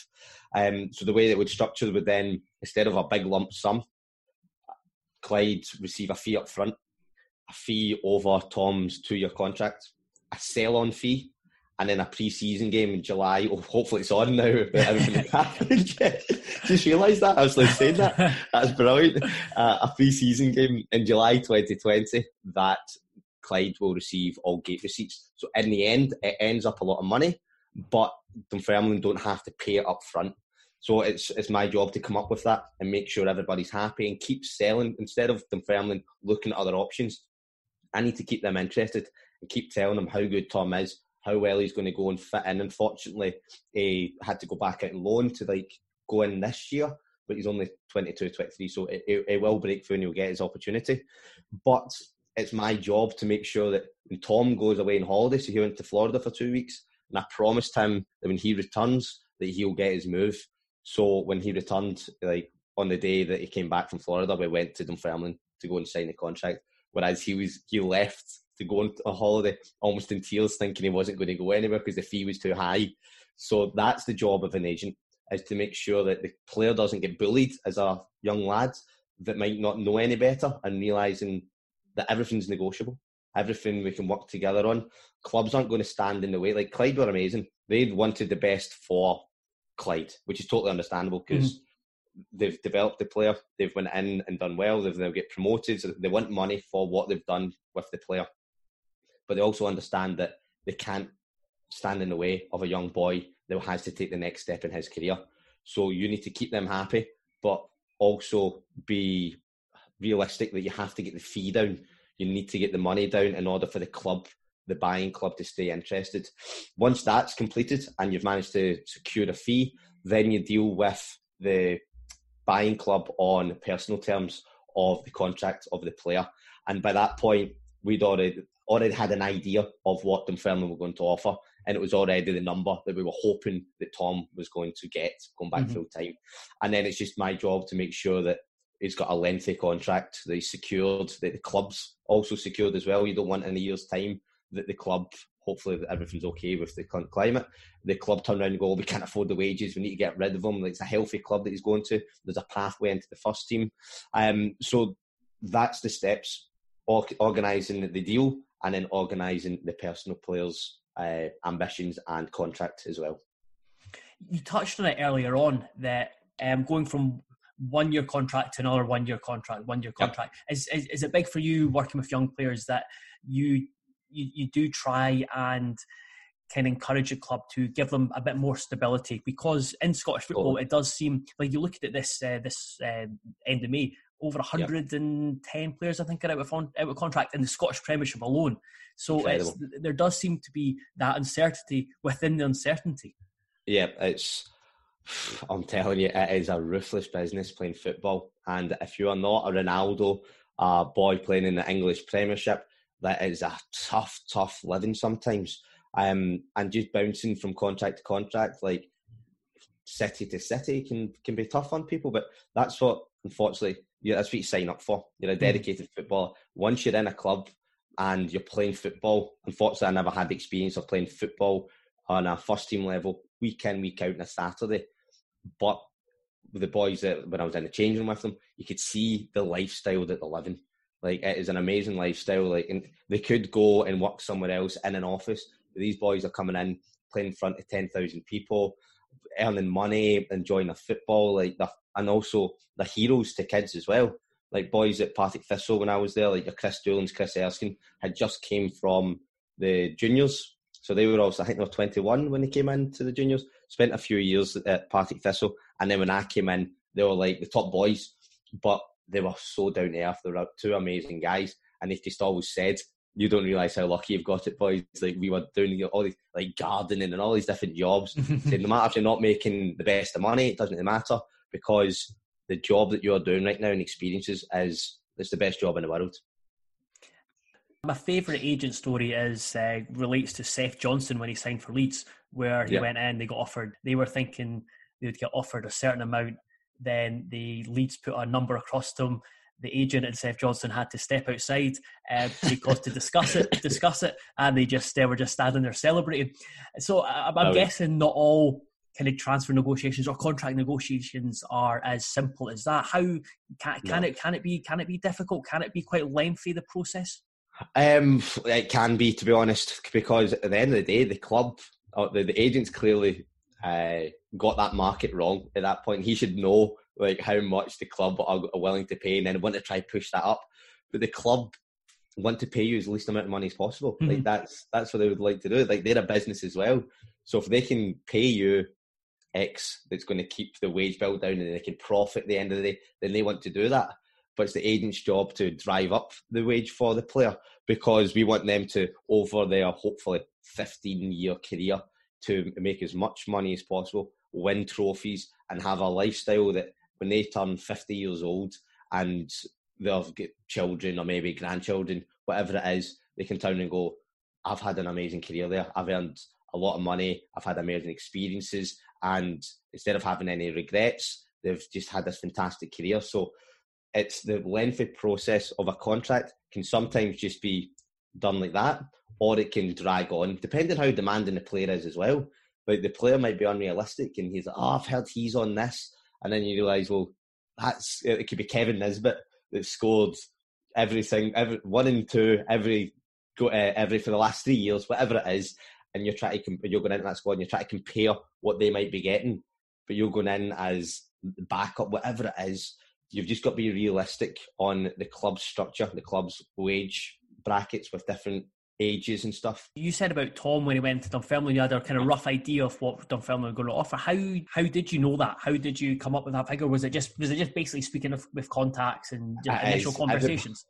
Um, so the way that would structure would then instead of a big lump sum, Clyde receive a fee up front, a fee over Tom's two-year contract, a sell-on fee, and then a pre-season game in July. Oh, hopefully it's on now. But everything happened. Just realised that I was like saying that. That's brilliant. Uh, a pre-season game in July 2020 that Clyde will receive all gate receipts. So in the end, it ends up a lot of money, but Dunfermline don't have to pay it up front. So it's it's my job to come up with that and make sure everybody's happy and keep selling instead of Dunfermline looking at other options. I need to keep them interested and keep telling them how good Tom is, how well he's going to go and fit in. Unfortunately, he had to go back out loan to like go in this year, but he's only 22, 23, so it, it, it will break through and he'll get his opportunity. But it's my job to make sure that when Tom goes away on holiday, so he went to Florida for two weeks, and I promised him that when he returns, that he'll get his move. So when he returned, like on the day that he came back from Florida, we went to Dunfermline to go and sign the contract. Whereas he was he left to go on a holiday almost in tears, thinking he wasn't going to go anywhere because the fee was too high. So that's the job of an agent is to make sure that the player doesn't get bullied as a young lad that might not know any better and realizing that everything's negotiable. Everything we can work together on. Clubs aren't going to stand in the way. Like Clyde were amazing. They wanted the best for Clyde, which is totally understandable because mm-hmm. they've developed the player. They've went in and done well. They've now get promoted. So they want money for what they've done with the player, but they also understand that they can't stand in the way of a young boy that has to take the next step in his career. So you need to keep them happy, but also be realistic that you have to get the fee down. You need to get the money down in order for the club, the buying club, to stay interested. Once that's completed and you've managed to secure a fee, then you deal with the buying club on personal terms of the contract of the player. And by that point, we'd already already had an idea of what Dunfermline were going to offer, and it was already the number that we were hoping that Tom was going to get going back mm-hmm. full time. And then it's just my job to make sure that he's got a lengthy contract that he's secured, that the club's also secured as well. You don't want in a year's time that the club, hopefully everything's okay with the current climate, the club turn around and go, we can't afford the wages, we need to get rid of him. Like it's a healthy club that he's going to. There's a pathway into the first team. Um, so that's the steps, organising the deal and then organising the personal players' uh, ambitions and contract as well. You touched on it earlier on that um, going from one year contract to another one year contract, one year contract. Yep. Is, is, is it big for you working with young players that you you, you do try and kind of encourage a club to give them a bit more stability because in Scottish football oh. it does seem like you look at this uh, this uh, end of May over 110 yep. players I think are out of, out of contract in the Scottish Premiership alone. So there does seem to be that uncertainty within the uncertainty. Yeah, it's I'm telling you, it is a ruthless business playing football. And if you are not a Ronaldo, a boy playing in the English Premiership, that is a tough, tough living sometimes. Um, and just bouncing from contract to contract, like city to city, can can be tough on people. But that's what, unfortunately, yeah, that's what you sign up for. You're a hmm. dedicated footballer. Once you're in a club and you're playing football, unfortunately, I never had the experience of playing football on a first team level, week in, week out on a Saturday. But the boys that when I was in the changing room with them, you could see the lifestyle that they're living. Like it is an amazing lifestyle. Like and they could go and work somewhere else in an office. But these boys are coming in, playing in front of ten thousand people, earning money, enjoying the football. Like the and also the heroes to kids as well. like boys at Partick Thistle when I was there, like your Chris Doolan's, Chris Erskine, had just came from the juniors. So they were also, I think they were 21 when they came into the juniors. Spent a few years at Partick Thistle. And then when I came in, they were like the top boys, but they were so down to earth. They were two amazing guys. And they just always said, you don't realise how lucky you've got it, boys. Like we were doing all these like gardening and all these different jobs. so no matter if you're not making the best of money, it doesn't really matter because the job that you're doing right now and experiences is it's the best job in the world. My favourite agent story is uh, relates to Seth Johnson when he signed for Leeds, where he yeah. went in, they got offered. They were thinking they would get offered a certain amount. Then the Leeds put a number across to him. The agent and Seth Johnson had to step outside uh, because to discuss it, discuss it, and they just they were just standing there celebrating. So I'm, I'm oh, guessing not all kind of transfer negotiations or contract negotiations are as simple as that. How can, can no. it can it be can it be difficult? Can it be quite lengthy the process? Um, it can be, to be honest, because at the end of the day, the club, or the, the agents clearly uh, got that market wrong at that point. He should know like how much the club are, are willing to pay, and then want to try push that up. But the club want to pay you as least amount of money as possible. Mm-hmm. Like that's that's what they would like to do. Like they're a business as well, so if they can pay you X that's going to keep the wage bill down and they can profit at the end of the day, then they want to do that but it's the agent's job to drive up the wage for the player because we want them to, over their hopefully 15 year career, to make as much money as possible, win trophies, and have a lifestyle that when they turn 50 years old and they've get children or maybe grandchildren, whatever it is, they can turn and go, I've had an amazing career there. I've earned a lot of money. I've had amazing experiences. And instead of having any regrets, they've just had this fantastic career. So it's the lengthy process of a contract can sometimes just be done like that, or it can drag on, depending how demanding the player is as well. Like the player might be unrealistic, and he's like, "Oh, I've heard he's on this," and then you realise, well, that's it. Could be Kevin Nisbet that scored everything, every one and two, every uh, every for the last three years, whatever it is, and you're trying to you're going into that squad, and you're trying to compare what they might be getting, but you're going in as backup, whatever it is you've just got to be realistic on the club's structure, the club's wage brackets with different ages and stuff. You said about Tom when he went to Dunfermline, you had a kind of rough idea of what Dunfermline were going to offer. How how did you know that? How did you come up with that figure? Was it just was it just basically speaking of, with contacts and initial is, conversations?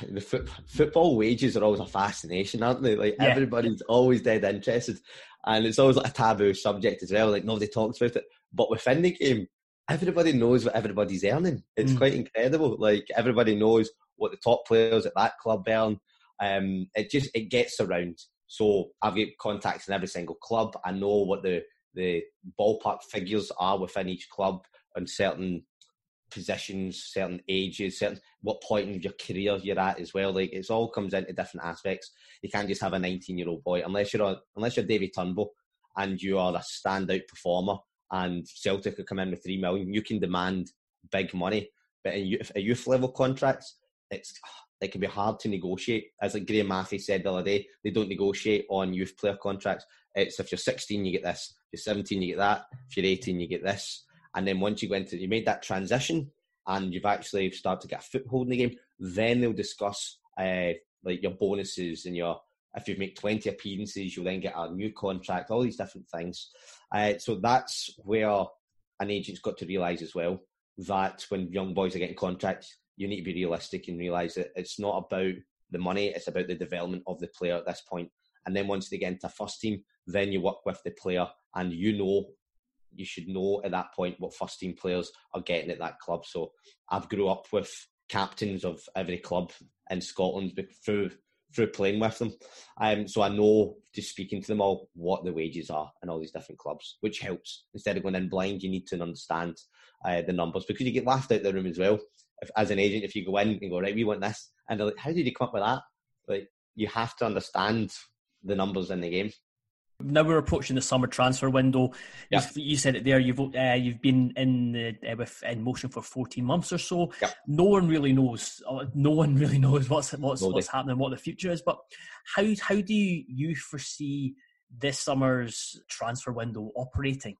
the foot, football wages are always a fascination, aren't they? Like yeah. everybody's always dead interested, and it's always like a taboo subject as well. Like nobody talks about it. But within the game, everybody knows what everybody's earning. It's mm. quite incredible. Like everybody knows what the top players at that club earn. Um, it just it gets around. So I've got contacts in every single club. I know what the the ballpark figures are within each club on certain positions, certain ages, certain what point in your career you're at as well. Like it's all comes into different aspects. You can't just have a 19 year old boy unless you're a, unless you're David Turnbull and you are a standout performer and Celtic could come in with three million, you can demand big money. But in youth, youth level contracts, it's it can be hard to negotiate. As like Graeme Mathie said the other day, they don't negotiate on youth player contracts. It's if you're 16, you get this. If you're 17, you get that. If you're 18, you get this. And then once you went into, you made that transition, and you've actually started to get a foothold in the game. Then they'll discuss uh, like your bonuses and your if you've made 20 appearances, you'll then get a new contract, all these different things. Uh, so that's where an agent's got to realise as well that when young boys are getting contracts, you need to be realistic and realise that it's not about the money, it's about the development of the player at this point. And then once they get into first team, then you work with the player and you know you should know at that point what first team players are getting at that club. So I've grew up with captains of every club in Scotland through through playing with them. Um, so I know just speaking to them all what the wages are in all these different clubs, which helps. Instead of going in blind, you need to understand uh, the numbers because you get laughed out of the room as well. If, as an agent, if you go in and go, right, we want this, and they're like, how did you come up with that? Like, you have to understand the numbers in the game now we're approaching the summer transfer window. Yeah. You said it there. You've uh, you've been in the, uh, with InMotion for fourteen months or so. Yeah. No one really knows. Uh, no one really knows what's what's what's happening, what the future is. But how how do you, you foresee this summer's transfer window operating?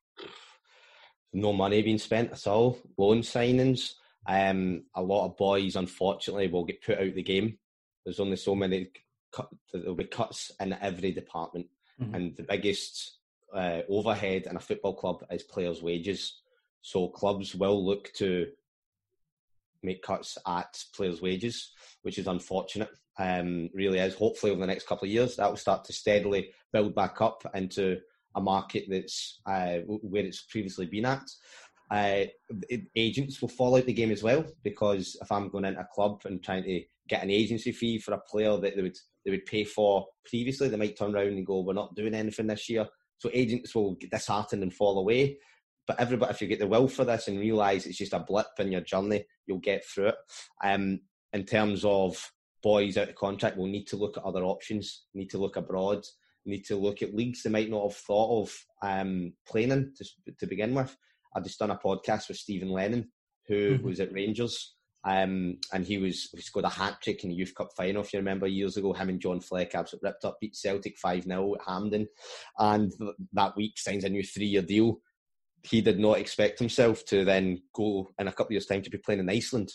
No money being spent at all. Loan signings. Um, a lot of boys, unfortunately, will get put out the game. There's only so many. Cut, there'll be cuts in every department, mm-hmm. and the biggest uh, overhead in a football club is players' wages. So clubs will look to make cuts at players' wages, which is unfortunate. Um, really is. Hopefully, over the next couple of years, that will start to steadily build back up into a market that's uh, where it's previously been at. Uh, agents will fall out the game as well because if I'm going into a club and trying to get an agency fee for a player that they would they would pay for previously, they might turn around and go, "We're not doing anything this year." So agents will get disheartened and fall away. But everybody, if you get the will for this and realise it's just a blip in your journey, you'll get through it. Um, in terms of boys out of contract, we'll need to look at other options. Need to look abroad. Need to look at leagues they might not have thought of um, playing in to, to begin with. I just done a podcast with Steven Lennon, who mm-hmm. was at Rangers, um, and he was he scored a hat trick in the Youth Cup final. If you remember years ago, him and John Fleck absolutely ripped up, beat Celtic five 0 at Hampden, and th- that week signs a new three year deal. He did not expect himself to then go in a couple of years' time to be playing in Iceland.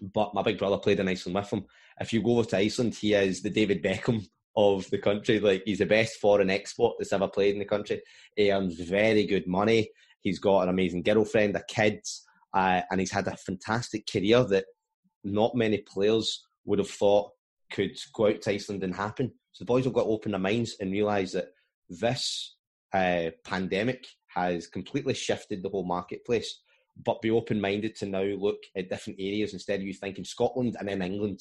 But my big brother played in Iceland with him. If you go over to Iceland, he is the David Beckham of the country. Like he's the best foreign export that's ever played in the country. He earns very good money. He's got an amazing girlfriend, a kids, uh, and he's had a fantastic career that not many players would have thought could go out to Iceland and happen. So the boys have got to open their minds and realise that this uh, pandemic has completely shifted the whole marketplace. But be open minded to now look at different areas instead of you thinking Scotland and then England.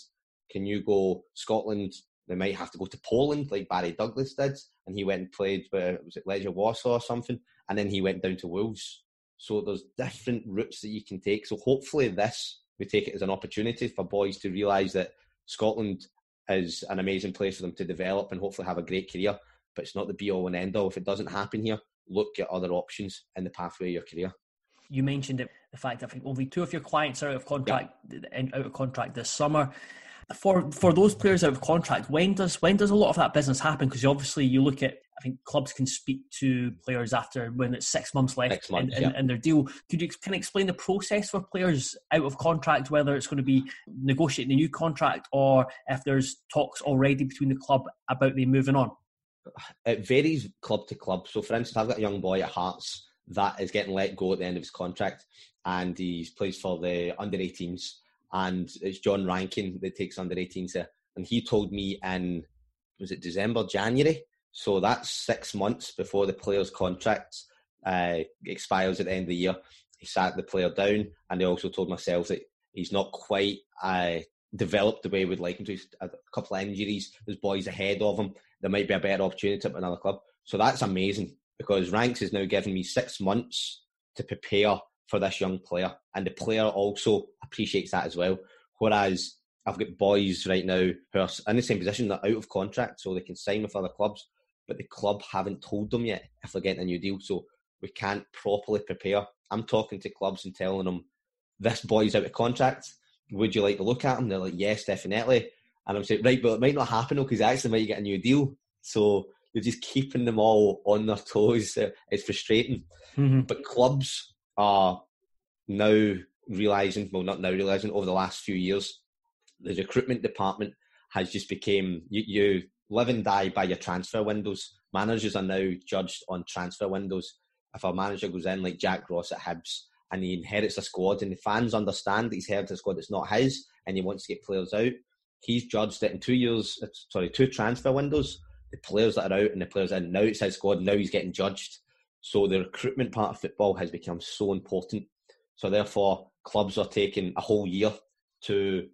Can you go Scotland? They might have to go to Poland like Barry Douglas did, and he went and played with was it Legia Warsaw or something, and then he went down to Wolves. So there's different routes that you can take. So hopefully this we take it as an opportunity for boys to realise that Scotland is an amazing place for them to develop and hopefully have a great career. But it's not the be all and end all. If it doesn't happen here, look at other options in the pathway of your career. You mentioned it, the fact that I think only two of your clients are out of contract yeah. out of contract this summer for for those players out of contract, when does when does a lot of that business happen? Because obviously you look at, I think clubs can speak to players after when it's six months left six months, in, yeah. in, in, their deal. Could you kind of explain the process for players out of contract, whether it's going to be negotiating a new contract or if there's talks already between the club about them moving on? It varies club to club. So, for instance, I've got a young boy at Hearts that is getting let go at the end of his contract, and he plays for the under 18s and it's John Rankin that takes under 18s there. And he told me in, was it December, January? So that's six months before the player's contract uh, expires at the end of the year. He sat the player down, and he also told myself that he's not quite uh, developed the way we'd like him to. He's a couple of injuries, there's boys ahead of him. There might be a better opportunity at another club. So that's amazing because Ranks has now given me six months to prepare for this young player, and the player also appreciates that as well. Whereas I've got boys right now who are in the same position, they're out of contract, so they can sign with other clubs, but the club haven't told them yet if they're getting a new deal, so we can't properly prepare. I'm talking to clubs and telling them, this boy's out of contract. Would you like to look at him? They're like, yes, definitely. And I'm saying, right, but it might not happen because he actually might get a new deal. So you're just keeping them all on their toes. It's frustrating. Mm-hmm. But clubs are now realizing, well, not now realizing, over the last few years, the recruitment department has just became you, you live and die by your transfer windows. Managers are now judged on transfer windows. If a manager goes in like Jack Ross at Hibs and he inherits a squad and the fans understand that he's inherited a squad that's not his and he wants to get players out, he's judged that in two years, uh, sorry, two transfer windows, the players that are out and the players in, now it's his squad, now he's getting judged. So the recruitment part of football has become so important. So therefore, clubs are taking a whole year to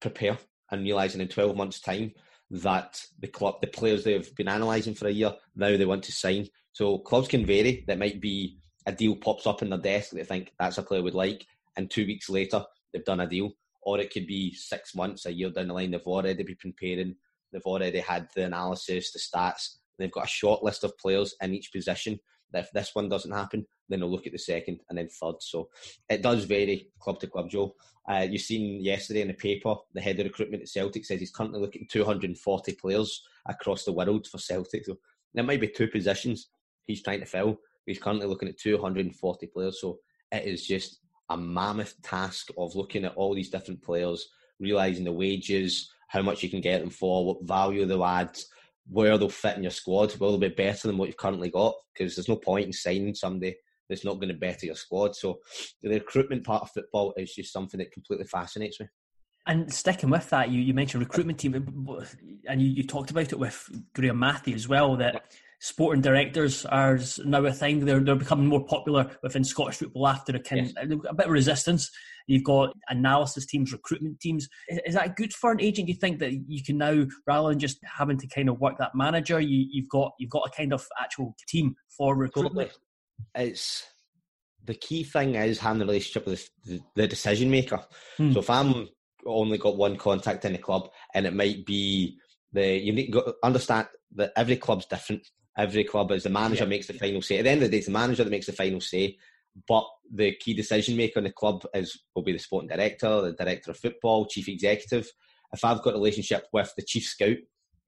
prepare and realizing in 12 months' time that the club, the players they've been analysing for a year, now they want to sign. So clubs can vary. There might be a deal pops up in their desk they think that's a player would like, and two weeks later they've done a deal. Or it could be six months, a year down the line, they've already been preparing, they've already had the analysis, the stats, They've got a short list of players in each position. If this one doesn't happen, then they'll look at the second and then third. So it does vary club to club, Joe. Uh, you've seen yesterday in the paper, the head of recruitment at Celtic says he's currently looking at 240 players across the world for Celtic. So there might be two positions he's trying to fill. He's currently looking at 240 players. So it is just a mammoth task of looking at all these different players, realizing the wages, how much you can get them for, what value they'll add, where they'll fit in your squad. Will they be better than what you've currently got? Because there's no point in signing somebody that's not going to better your squad. So the recruitment part of football is just something that completely fascinates me. And sticking with that, you, you mentioned recruitment team, and you, you talked about it with Graeme Mathie as well. That sporting directors are now a thing. They're they're becoming more popular within Scottish football after a, kind, yes. a bit of resistance. You've got analysis teams, recruitment teams. Is, is, that good for an agent? Do you think that you can now, rather than just having to kind of work that manager, you, you've got you've got a kind of actual team for recruitment? It's the key thing is having the relationship with the, the decision maker. Hmm. So if I'm only got one contact in the club, and it might be the you need to understand that every club's different. Every club is the manager yeah. makes the final say. At the end of the day, it's the manager that makes the final say. But the key decision maker in the club is will be the sporting director, the director of football, chief executive. If I've got a relationship with the chief scout,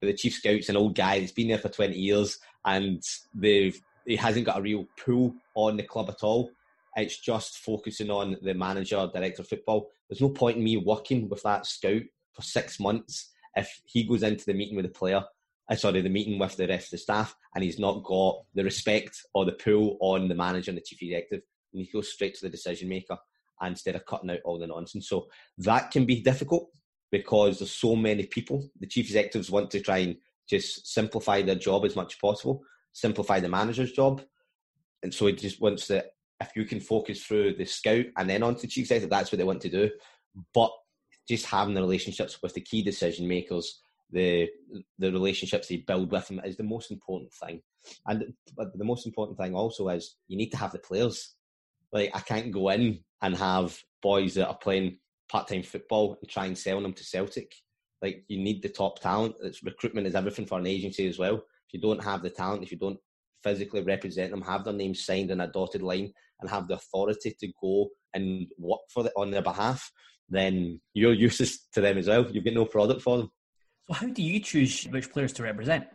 the chief scout's an old guy that's been there for twenty years, and they've he hasn't got a real pull on the club at all. It's just focusing on the manager, director of football. There's no point in me working with that scout for six months if he goes into the meeting with the player, uh, sorry, the meeting with the rest of the staff, and he's not got the respect or the pull on the manager and the chief executive. And he goes straight to the decision maker instead of cutting out all the nonsense. So that can be difficult because there's so many people. The chief executives want to try and just simplify their job as much as possible, simplify the manager's job. And so he just wants to if you can focus through the scout and then on to chief executive, that's what they want to do. But just having the relationships with the key decision makers, the the relationships they build with them is the most important thing. And the most important thing also is you need to have the players. Like I can't go in and have boys that are playing part time football and try and sell them to Celtic. Like you need the top talent. It's recruitment is everything for an agency as well. If you don't have the talent, if you don't physically represent them, have their names signed in a dotted line, and have the authority to go and work for the, on their behalf, then you're useless to them as well. You get no product for them. So, how do you choose which players to represent?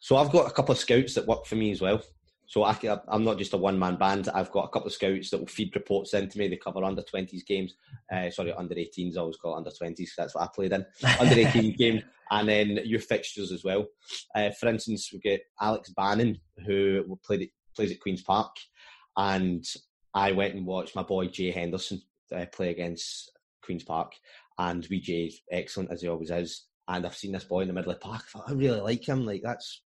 So, I've got a couple of scouts that work for me as well. So I, am not just a one man band. I've got a couple of scouts that will feed reports into me. They cover under 20s games. Uh, sorry, under 18s. I always call it under 20s. That's what I played in. under 18 games, and then your fixtures as well. Uh, for instance, we get Alex Bannon who played at, plays at Queens Park, and I went and watched my boy Jay Henderson uh, play against Queens Park, and we Jay's excellent as he always is. And I've seen this boy in the middle of the park. I, thought, I really like him. Like that's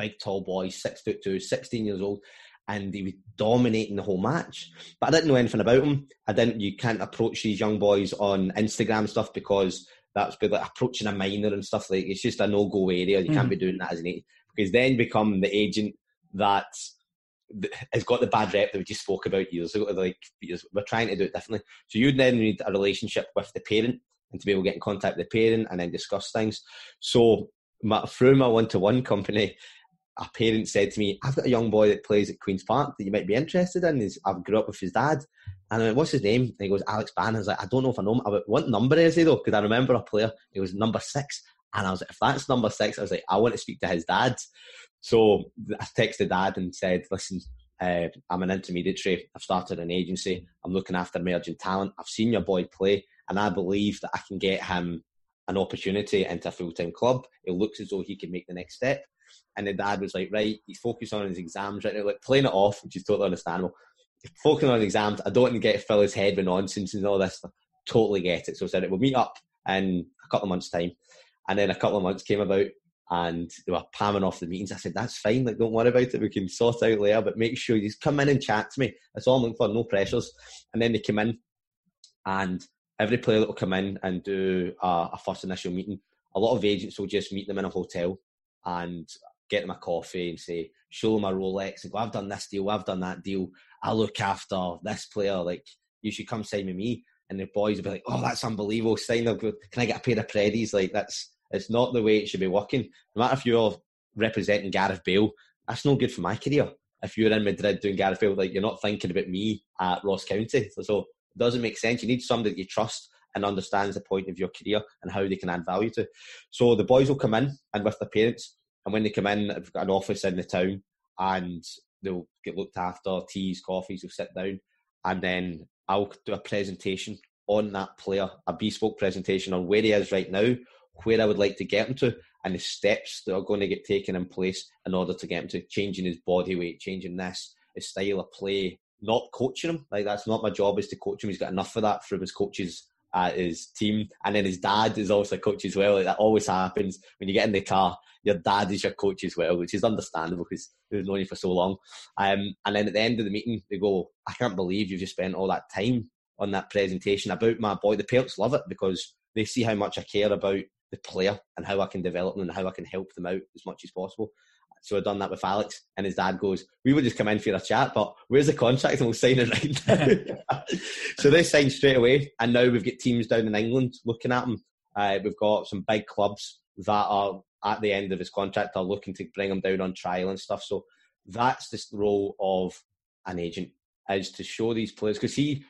big, tall boy, six foot two, 16 years old, and he was dominating the whole match. But I didn't know anything about him. I didn't. You can't approach these young boys on Instagram stuff because that's. Like approaching a minor and stuff like it's just a no go area. You mm-hmm. can't be doing that as an agent because then become the agent that has got the bad rep that we just spoke about years ago. Like we're trying to do it differently. So you then need a relationship with the parent and to be able to get in contact with the parent and then discuss things. So my, through my one-to-one company, a parent said to me, "I've got a young boy that plays at Queens Park that you might be interested in. He's, I've grew up with his dad." And I went, "What's his name?" And he goes, "Alex Bannon." I was like, "I don't know if I know him. I went, what number is he though?" Because I remember a player. He was number six, and I was like, "If that's number six, I was like, I want to speak to his dad." So I texted dad and said, "Listen, uh, I'm an intermediary. I've started an agency. I'm looking after emerging talent. I've seen your boy play, and I believe that I can get him an opportunity into a full time club. It looks as though he can make the next step. And the dad was like, right, he's focused on his exams right now, like playing it off, which is totally understandable. He's focusing on exams. I don't want to get fill his head with nonsense and all this. Totally get it. So I said, we'll meet up in a couple of months' time. And then a couple of months came about and they were palming off the meetings. I said, that's fine. Like, don't worry about it. We can sort out later, but make sure you just come in and chat to me. That's all I'm looking for. No pressures. And then they came in and every player that will come in and do a, a first initial meeting, a lot of agents will just meet them in a hotel and get them a coffee and say, show them a Rolex and go, I've done this deal, I've done that deal. I look after this player. Like, you should come sign with me. And the boys will be like, oh, that's unbelievable. Sign up. Can I get a pair of Predis? Like, that's, it's not the way it should be working. No matter if you're representing Gareth Bale, that's no good for my career. If you're in Madrid doing Gareth Bale, like you're not thinking about me at Ross County. So, so it doesn't make sense. You need somebody that you trust and understands the point of your career and how they can add value to. So the boys will come in and with their parents, and when they come in, I've got an office in the town, and they'll get looked after, teas, coffees, they'll sit down, and then I'll do a presentation on that player, a bespoke presentation on where he is right now, where I would like to get him to, and the steps that are going to get taken in place in order to get him to changing his body weight, changing this, his style of play, not coaching him. Like that's not my job is to coach him. He's got enough of that from his coaches at his team. And then his dad is also a coach as well. That always happens when you get in the car. Your dad is your coach as well, which is understandable because they've known you for so long. Um, and then at the end of the meeting, they go, I can't believe you've just spent all that time on that presentation about my boy. The parents love it because they see how much I care about the player and how I can develop them and how I can help them out as much as possible. So I've done that with Alex, and his dad goes, "We would just come in for a chat, but where's the contract? And we'll sign it right now." so they signed straight away, and now we've got teams down in England looking at him. Uh, we've got some big clubs that are at the end of his contract are looking to bring him down on trial and stuff. So that's the role of an agent is to show these players because he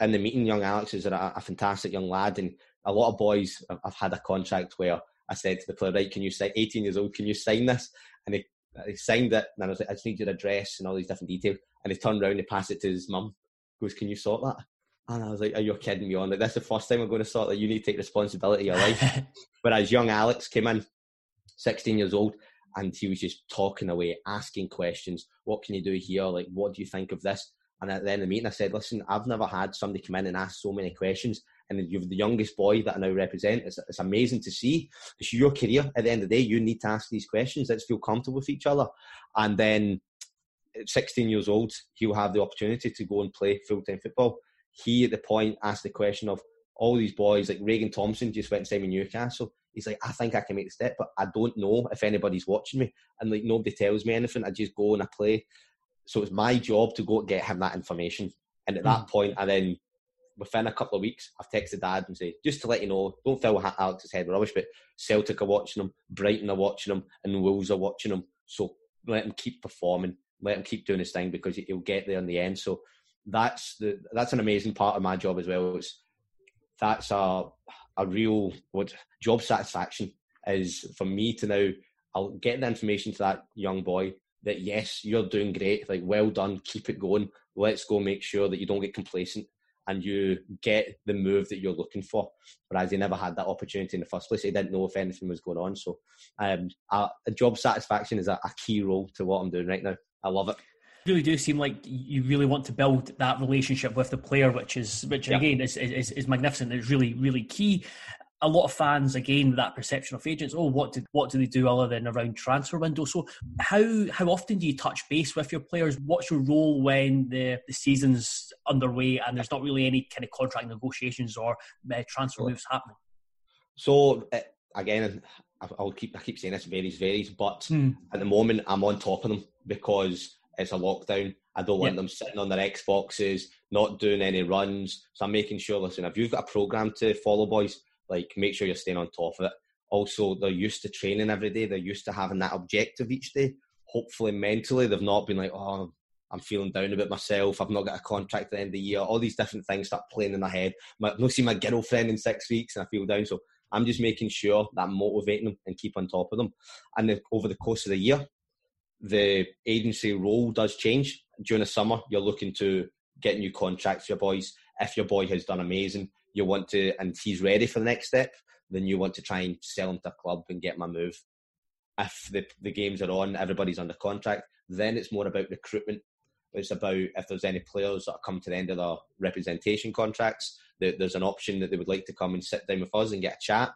in the meeting, young Alex is a, a, fantastic young lad, and a lot of boys have had a contract where I said to the player, "Right, can you sign? 18 years old, can you sign this?" And he, he signed it, and I was like, "I just need your address and all these different details." And he turned around and passed it to his mum. Goes, "Can you sort that?" And I was like, "Are you kidding me on? Like, that's the first time I'm going to sort that. You need to take responsibility of your life." Whereas young Alex came in, 16 years old, and he was just talking away, asking questions. What can you do here? Like, what do you think of this? And at the end of the meeting, I said, listen, I've never had somebody come in and ask so many questions. And you're the youngest boy that I now represent. It's, it's amazing to see. It's your career. At the end of the day, you need to ask these questions. Let's feel comfortable with each other. And then at 16 years old, he'll have the opportunity to go and play full time football. He, at the point, asked the question of all these boys, like Reagan Thompson just went to Simon Newcastle. He's like, I think I can make the step, but I don't know if anybody's watching me. And like, nobody tells me anything. I just go and I play. So it's my job to go get him that information. And at that mm. point, and then within a couple of weeks, I've texted dad and say, just to let you know, don't fill Alex's head with rubbish, but Celtic are watching him, Brighton are watching him, and Wolves are watching him. So let him keep performing, let him keep doing his thing because he'll get there in the end. So that's the that's an amazing part of my job as well. It's that's a a real what job satisfaction is for me to now I'll get the information to that young boy that yes, you're doing great, like well done, keep it going. Let's go make sure that you don't get complacent and you get the move that you're looking for. Whereas he never had that opportunity in the first place. He didn't know if anything was going on. So um, a, a job satisfaction is a, a key role to what I'm doing right now. I love it really do seem like you really want to build that relationship with the player, which is which yeah. again is, is is magnificent. It's really really key a lot of fans again that perception of agents oh what did what do they do other than around transfer window so how how often do you touch base with your players what's your role when the, the season's underway and there's not really any kind of contract negotiations or uh, transfer moves happening so uh, again I'll keep I keep saying this varies varies but hmm. at the moment I'm on top of them because it's a lockdown I don't want yep. them sitting on their Xboxes, not doing any runs. So I'm making sure, listen, if you've got a program to follow, boys, like make sure you're staying on top of it. Also, they're used to training every day. They're used to having that objective each day. Hopefully, mentally, they've not been like, oh, I'm feeling down about myself. I've not got a contract at the end of the year. All these different things start playing in their head. I've not seen my girlfriend in six weeks and I feel down. So I'm just making sure that I'm motivating them and keep on top of them. And then over the course of the year, the agency role does change. During the summer, you're looking to get new contracts for your boys. If your boy has done amazing, you want to, and he's ready for the next step, then you want to try and sell him to a club and get him a move. If the, the games are on, everybody's under contract, then it's more about recruitment. It's about if there's any players that come to the end of their representation contracts, that there's an option that they would like to come and sit down with us and get a chat.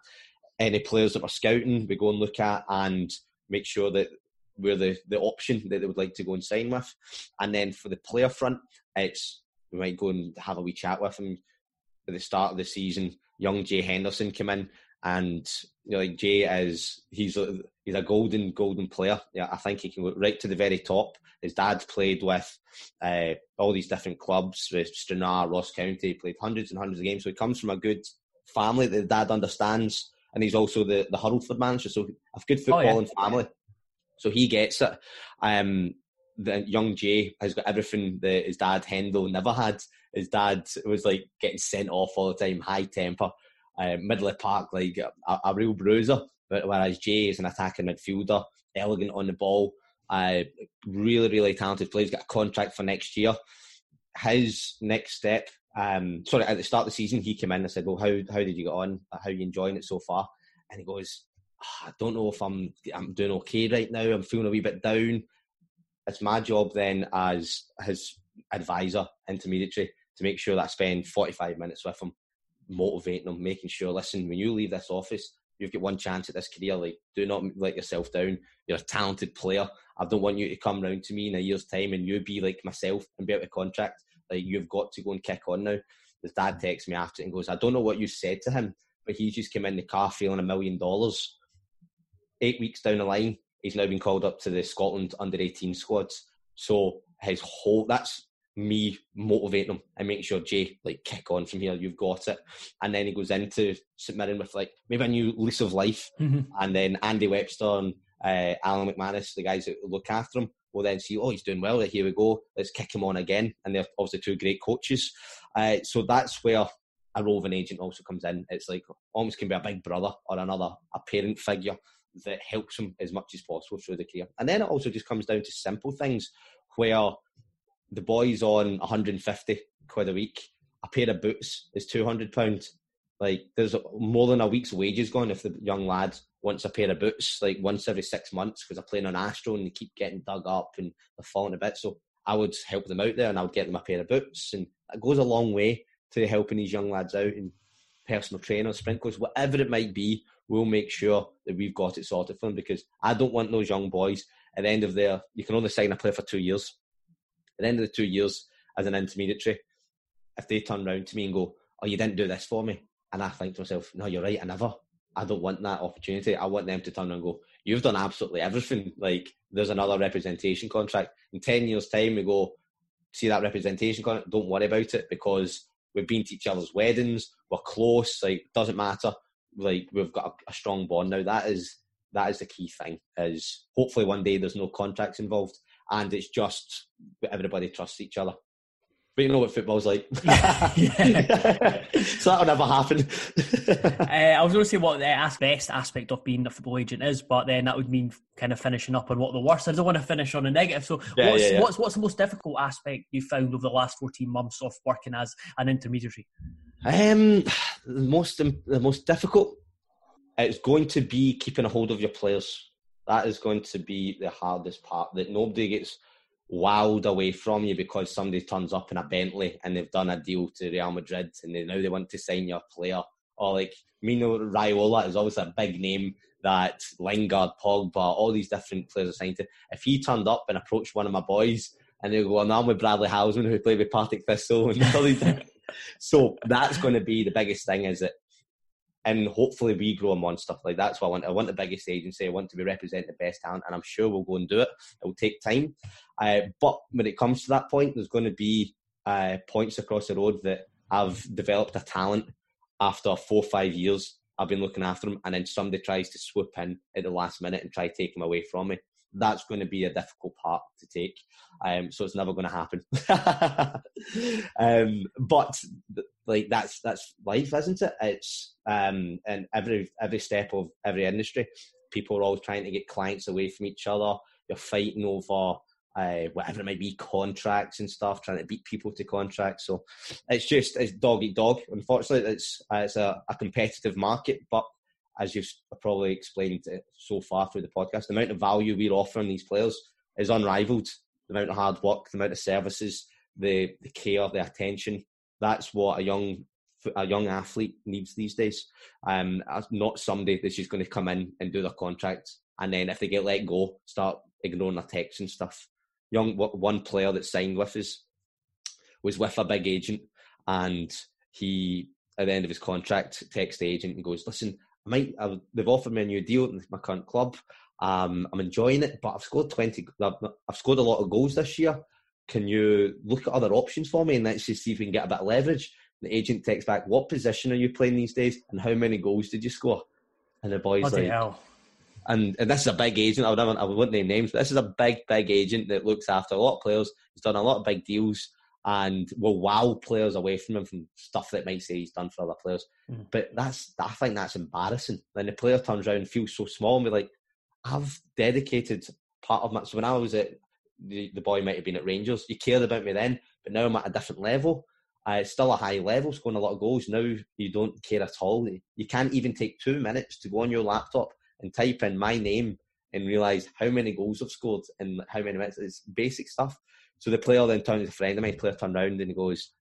Any players that we're scouting, we go and look at and make sure that we're the, the option that they would like to go and sign with. And then for the player front, it's we might go and have a wee chat with them, at the start of the season, young Jay Henderson came in, and you know, like Jay is he's a, he's a golden golden player. Yeah, I think he can go right to the very top. His dad played with uh, all these different clubs, with Stranraer, Ross County. played hundreds and hundreds of games, so he comes from a good family that the dad understands, and he's also the the Hurlford manager, so a good footballing oh, yeah. family. So he gets it. Um, the young Jay has got everything that his dad Hendo never had. His dad was like getting sent off all the time, high temper, uh, middle of park, like a, a, real bruiser. But whereas Jay is an attacking midfielder, elegant on the ball, uh, really, really talented player. He's got a contract for next year. His next step um, sorry, at the start of the season, he came in. I said, "Well, how how did you get on? How are you enjoying it so far?" And he goes, oh, "I don't know if I'm I'm doing okay right now. I'm feeling a wee bit down." It's my job then as his advisor, intermediary, to make sure that I spend 45 minutes with him, motivating him, making sure, listen, when you leave this office, you've got one chance at this career. Like, do not let yourself down. You're a talented player. I don't want you to come round to me in a year's time and you be like myself and be out of contract. Like, you've got to go and kick on now. His dad texts me after and goes, I don't know what you said to him, but he just came in the car feeling a million dollars. Eight weeks down the line, he's now been called up to the Scotland under 18 squads. So his whole that's me motivating him and making sure Jay like kick on from here. You've got it, and then he goes into St Mirren with like maybe a new lease of life, mm-hmm. and then Andy Webster and uh, Alan McManus, the guys that look after him, will then see, oh, he's doing well. Here we go. Let's kick him on again. And they're obviously two great coaches. Uh, so that's where a roving agent also comes in. It's like almost can be a big brother or another a parent figure that helps them as much as possible through the career. And then it also just comes down to simple things where the boy's on 150 quid a week. A pair of boots is 200 pounds. Like there's more than a week's wages gone if the young lad wants a pair of boots like once every six months because they're playing on Astro and they keep getting dug up and they're falling a bit. So I would help them out there and I would get them a pair of boots and it goes a long way to helping these young lads out and personal trainers, sprinklers, whatever it might be, we'll make sure that we've got it sorted for them because I don't want those young boys at the end of their you can only sign a player for two years. At the end of the two years as an intermediary, if they turn around to me and go, Oh, you didn't do this for me and I think to myself, No, you're right, I never. I don't want that opportunity. I want them to turn and go, You've done absolutely everything. Like there's another representation contract. In ten years' time we go, see that representation contract, don't worry about it because we've been to each other's weddings, we're close, like doesn't matter. Like we've got a, a strong bond now. That is that is the key thing. Is hopefully one day there's no contracts involved and it's just everybody trusts each other. But you know what football's like. so that'll never happen. uh, I was going to say what the best aspect of being a football agent is, but then that would mean kind of finishing up on what the worst. I don't want to finish on a negative. So, yeah, what's, yeah, yeah. what's what's the most difficult aspect you found over the last fourteen months of working as an intermediary? Um, the most the most difficult. It's going to be keeping a hold of your players. That is going to be the hardest part. That nobody gets wowed away from you because somebody turns up in a Bentley and they've done a deal to Real Madrid and they now they want to sign your player. Or like Mino Raiola is always a big name that Lingard, Pogba, all these different players are signed to. If he turned up and approached one of my boys and they go, well, I'm with Bradley Halsman who played with Partick Thistle and all these So that's going to be the biggest thing is that and hopefully we grow a monster. Like that's what I want. I want the biggest agency. I want to be representing the best talent, and I'm sure we'll go and do it. It will take time, uh, but when it comes to that point, there's going to be uh, points across the road that I've developed a talent after four or five years. I've been looking after them, and then somebody tries to swoop in at the last minute and try to take them away from me. That's going to be a difficult part to take. Um, so it's never going to happen. um, but like that's that's life, isn't it? It's um, and every every step of every industry, people are always trying to get clients away from each other. You're fighting over uh, whatever it might be, contracts and stuff, trying to beat people to contracts. So it's just it's dog eat dog. Unfortunately, it's it's a, a, competitive market, but as you've probably explained so far through the podcast, the amount of value we're offering these players is unrivaled. The amount of hard work, the amount of services, the the care, the attention. That's what a young a young athlete needs these days. Um, not somebody that's just going to come in and do their contract and then if they get let go, start ignoring their texts and stuff. Young one player that signed with us was with a big agent, and he at the end of his contract texts the agent and goes, "Listen, I might I've, they've offered me a new deal with my current club. Um, I'm enjoying it, but I've scored twenty. I've, I've scored a lot of goals this year. Can you look at other options for me and let's just see if we can get a bit of leverage?" The agent texts back, "What position are you playing these days, and how many goals did you score?" And the boy's Bloody like, hell. And, and this is a big agent. I would never, I wouldn't name names, but this is a big, big agent that looks after a lot of players. He's done a lot of big deals and will wow players away from him from stuff that might say he's done for other players. Mm. But that's, I think that's embarrassing. Then the player turns around and feels so small and be like, I've dedicated part of my. So when I was at the, the boy might have been at Rangers, you cared about me then, but now I'm at a different level. Uh, it's still a high level, scoring a lot of goals. Now you don't care at all. You can't even take two minutes to go on your laptop and type in my name and realise how many goals I've scored and how many minutes. It's basic stuff. So the player then turns to a friend of mine, player turned around and he goes,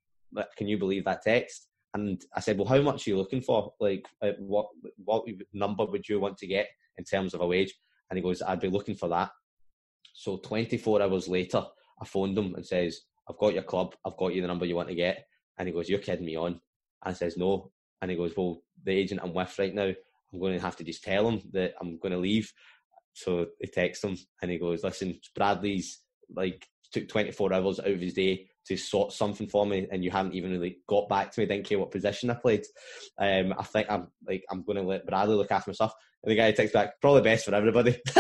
Can you believe that text? And I said, Well, how much are you looking for? Like, uh, what what number would you want to get in terms of a wage? And he goes, I'd be looking for that. So 24 hours later, I phoned him and says, I've got your club, I've got you the number you want to get. And he goes, You're kidding me on. And I says, No. And he goes, Well, the agent I'm with right now, I'm going to have to just tell him that I'm going to leave. So he texts him and he goes, Listen, Bradley's like took 24 hours out of his day to sort something for me, and you haven't even really got back to me. Didn't care what position I played. Um, I think I'm like I'm going to let Bradley look after myself. And the guy texts back, probably best for everybody.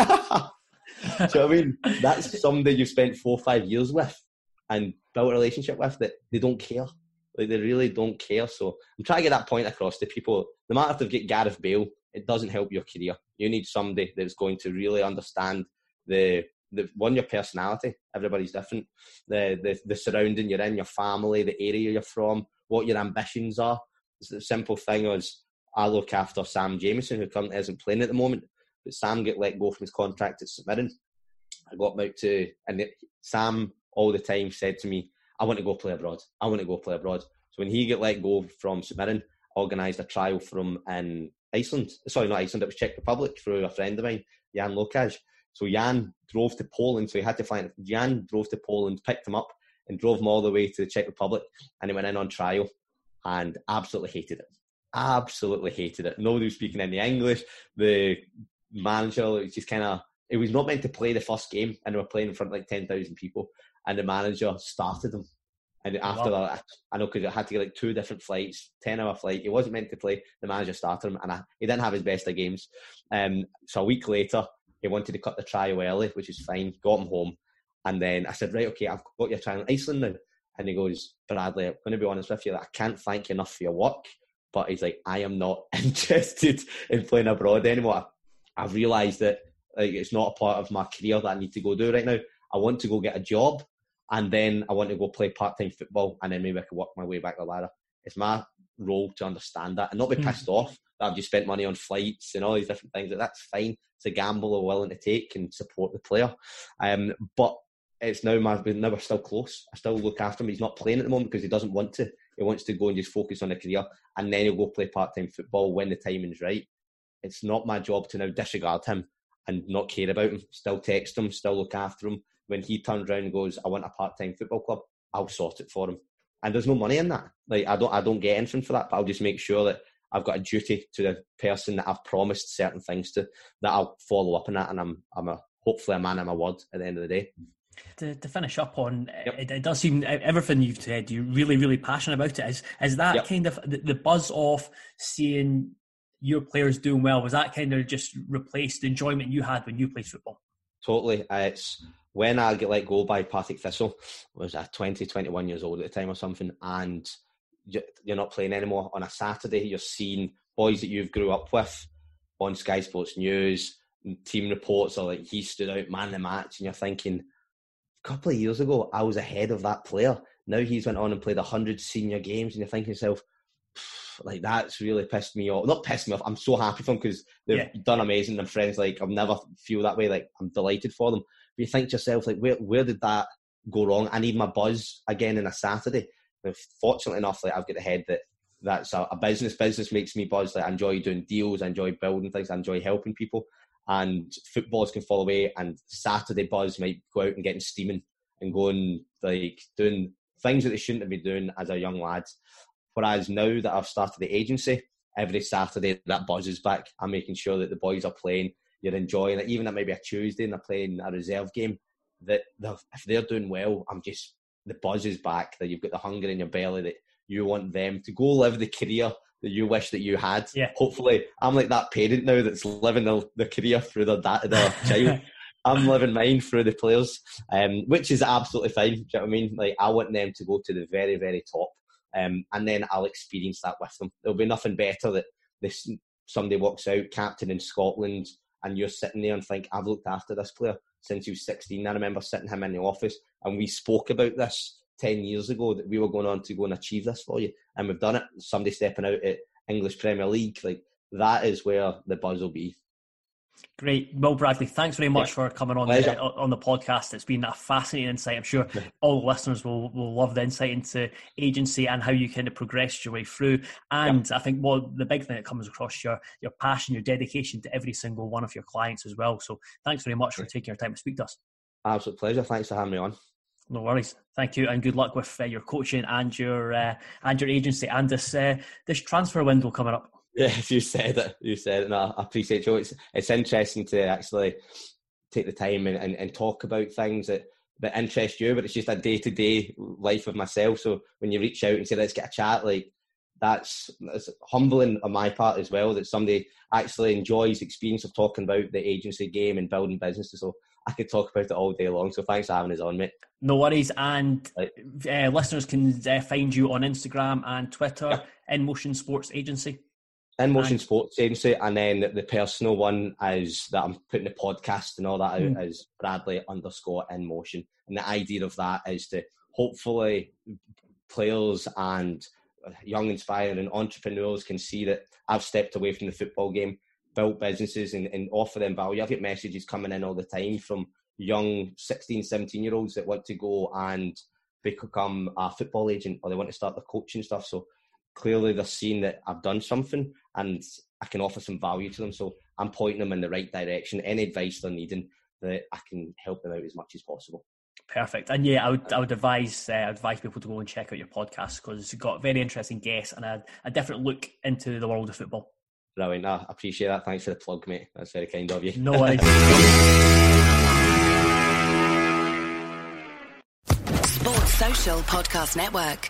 so I mean, that's somebody you've spent four five years with and built a relationship with that they don't care. Like they really don't care. So I'm trying to get that point across to people. No matter if they've got Gareth Bale, it doesn't help your career. You need somebody that's going to really understand the the one your personality. Everybody's different. The the the surrounding you're in, your family, the area you're from, what your ambitions are. The simple thing is I look after Sam Jamieson, who currently isn't playing at the moment. But Sam get let go from his contract at St. I got him out to, and Sam all the time said to me, "I want to go play abroad. I want to go play abroad." So when he get let go from St organised a trial from in Iceland. Sorry, not Iceland. It was Czech Republic through a friend of mine, Jan Lokaj. So Jan drove to Poland, so he had to fly. Jan drove to Poland, picked him up, and drove him all the way to the Czech Republic, and he went in on trial, and absolutely hated it. Absolutely hated it. Nobody was speaking any English. The manager was just kind of. It was not meant to play the first game, and they were playing in front of like ten thousand people, and the manager started him. And after wow. that, I know because I had to get like two different flights, ten hour flight. He wasn't meant to play. The manager started him, and I, he didn't have his best of games. Um, so a week later, he wanted to cut the trial early, which is fine. Got him home, and then I said, right, okay, I've got your trial in Iceland now. And he goes, Bradley, I'm going to be honest with you, I can't thank you enough for your work. But he's like, I am not interested in playing abroad anymore. I've realised that like, it's not a part of my career that I need to go do right now. I want to go get a job, and then I want to go play part time football, and then maybe I can work my way back the ladder. It's my role to understand that and not be hmm. pissed off that I've just spent money on flights and all these different things. That's fine. It's a gamble we're willing to take and support the player. Um, but it's now my now we're still close. I still look after him. He's not playing at the moment because he doesn't want to. He wants to go and just focus on a career, and then he'll go play part time football when the timing's right. It's not my job to now disregard him and not care about him. Still text him, still look after him. When he turns around and goes, "I want a part time football club," I'll sort it for him. And there's no money in that. Like I don't, I don't get anything for that. But I'll just make sure that I've got a duty to the person that I've promised certain things to that I'll follow up on that, and I'm I'm a hopefully a man of my word at the end of the day. To, to finish up on, yep. it, it, does seem everything you've said. You're really, really passionate about it. Is is that yep. kind of the, the, buzz of seeing your players doing well? Was that kind of just replaced the enjoyment you had when you played football? Totally. Uh, it's when I get let go by Partick Thistle. I was I 20, 21 years old at the time or something, and you're not playing anymore on a Saturday. You're seeing boys that you've grew up with on Sky Sports News. Team reports are like he stood out man of the match, and you're thinking, a couple of years ago I was ahead of that player. Now he's went on and played hundred senior games, and you're thinking yourself, like that's really pissed me off. Not pissed me off. I'm so happy for them because they've yeah. done amazing. And friends like I've never feel that way. Like I'm delighted for them. You think to yourself, like where where did that go wrong? I need my buzz again in a Saturday fortunately enough, like I've got the head that that's a, a, business. Business makes me buzz. Like I enjoy doing deals. I enjoy building things. I enjoy helping people. And footballs can fall away. And Saturday buzz might go out and getting steaming and going like doing things that they shouldn't have been doing as a young lad. Whereas now that I've started the agency, every Saturday that buzz is back. I'm making sure that the boys are playing. You're enjoying it. Even at maybe a Tuesday and they're playing a reserve game. That if they're doing well, I'm just the buzz is back, that you've got the hunger in your belly, that you want them to go live the career that you wish that you had. Yeah. Hopefully, I'm like that parent now that's living the, the career through their, da- their child. I'm living mine through the players, um, which is absolutely fine. Do you know what I mean? Like, I want them to go to the very, very top, um, and then I'll experience that with them. There'll be nothing better that this somebody walks out, captain in Scotland, and you're sitting there and think, I've looked after this player since he was 16. I remember sitting him in the office and we spoke about this 10 years ago that we were going on to go and achieve this for you. And we've done it. Somebody stepping out at English Premier League. Like that is where the buzz will be. Great, Will Bradley. Thanks very much yeah. for coming on the, on the podcast. It's been a fascinating insight. I'm sure all the listeners will, will love the insight into agency and how you kind of progressed your way through. And yeah. I think well, the big thing that comes across your your passion, your dedication to every single one of your clients as well. So thanks very much for taking your time to speak to us. Absolute pleasure. Thanks for having me on. No worries. Thank you, and good luck with uh, your coaching and your uh, and your agency and this uh, this transfer window coming up. Yeah, you said it. You said it. No, I appreciate you. It's it's interesting to actually take the time and, and, and talk about things that, that interest you, but it's just a day to day life of myself. So when you reach out and say, let's get a chat, like that's, that's humbling on my part as well that somebody actually enjoys the experience of talking about the agency game and building businesses. So I could talk about it all day long. So thanks for having us on, mate. No worries. And uh, listeners can uh, find you on Instagram and Twitter, yeah. InMotion Sports Agency. InMotion and, Sports Agency, and then the personal one is that I'm putting the podcast and all that out mm. is Bradley underscore InMotion. And the idea of that is to hopefully players and young, inspiring entrepreneurs can see that I've stepped away from the football game built businesses and, and offer them value. I've got messages coming in all the time from young 16, 17 year olds that want to go and become a football agent or they want to start the coaching stuff. So clearly they're seeing that I've done something and I can offer some value to them. So I'm pointing them in the right direction. Any advice they're needing, that I can help them out as much as possible. Perfect. And yeah, I would I would advise uh, advise people to go and check out your podcast because it's got very interesting guests and a, a different look into the world of football. Brilliant. I appreciate that. Thanks for the plug, mate. That's very kind of you. No worries. Sports Social Podcast Network.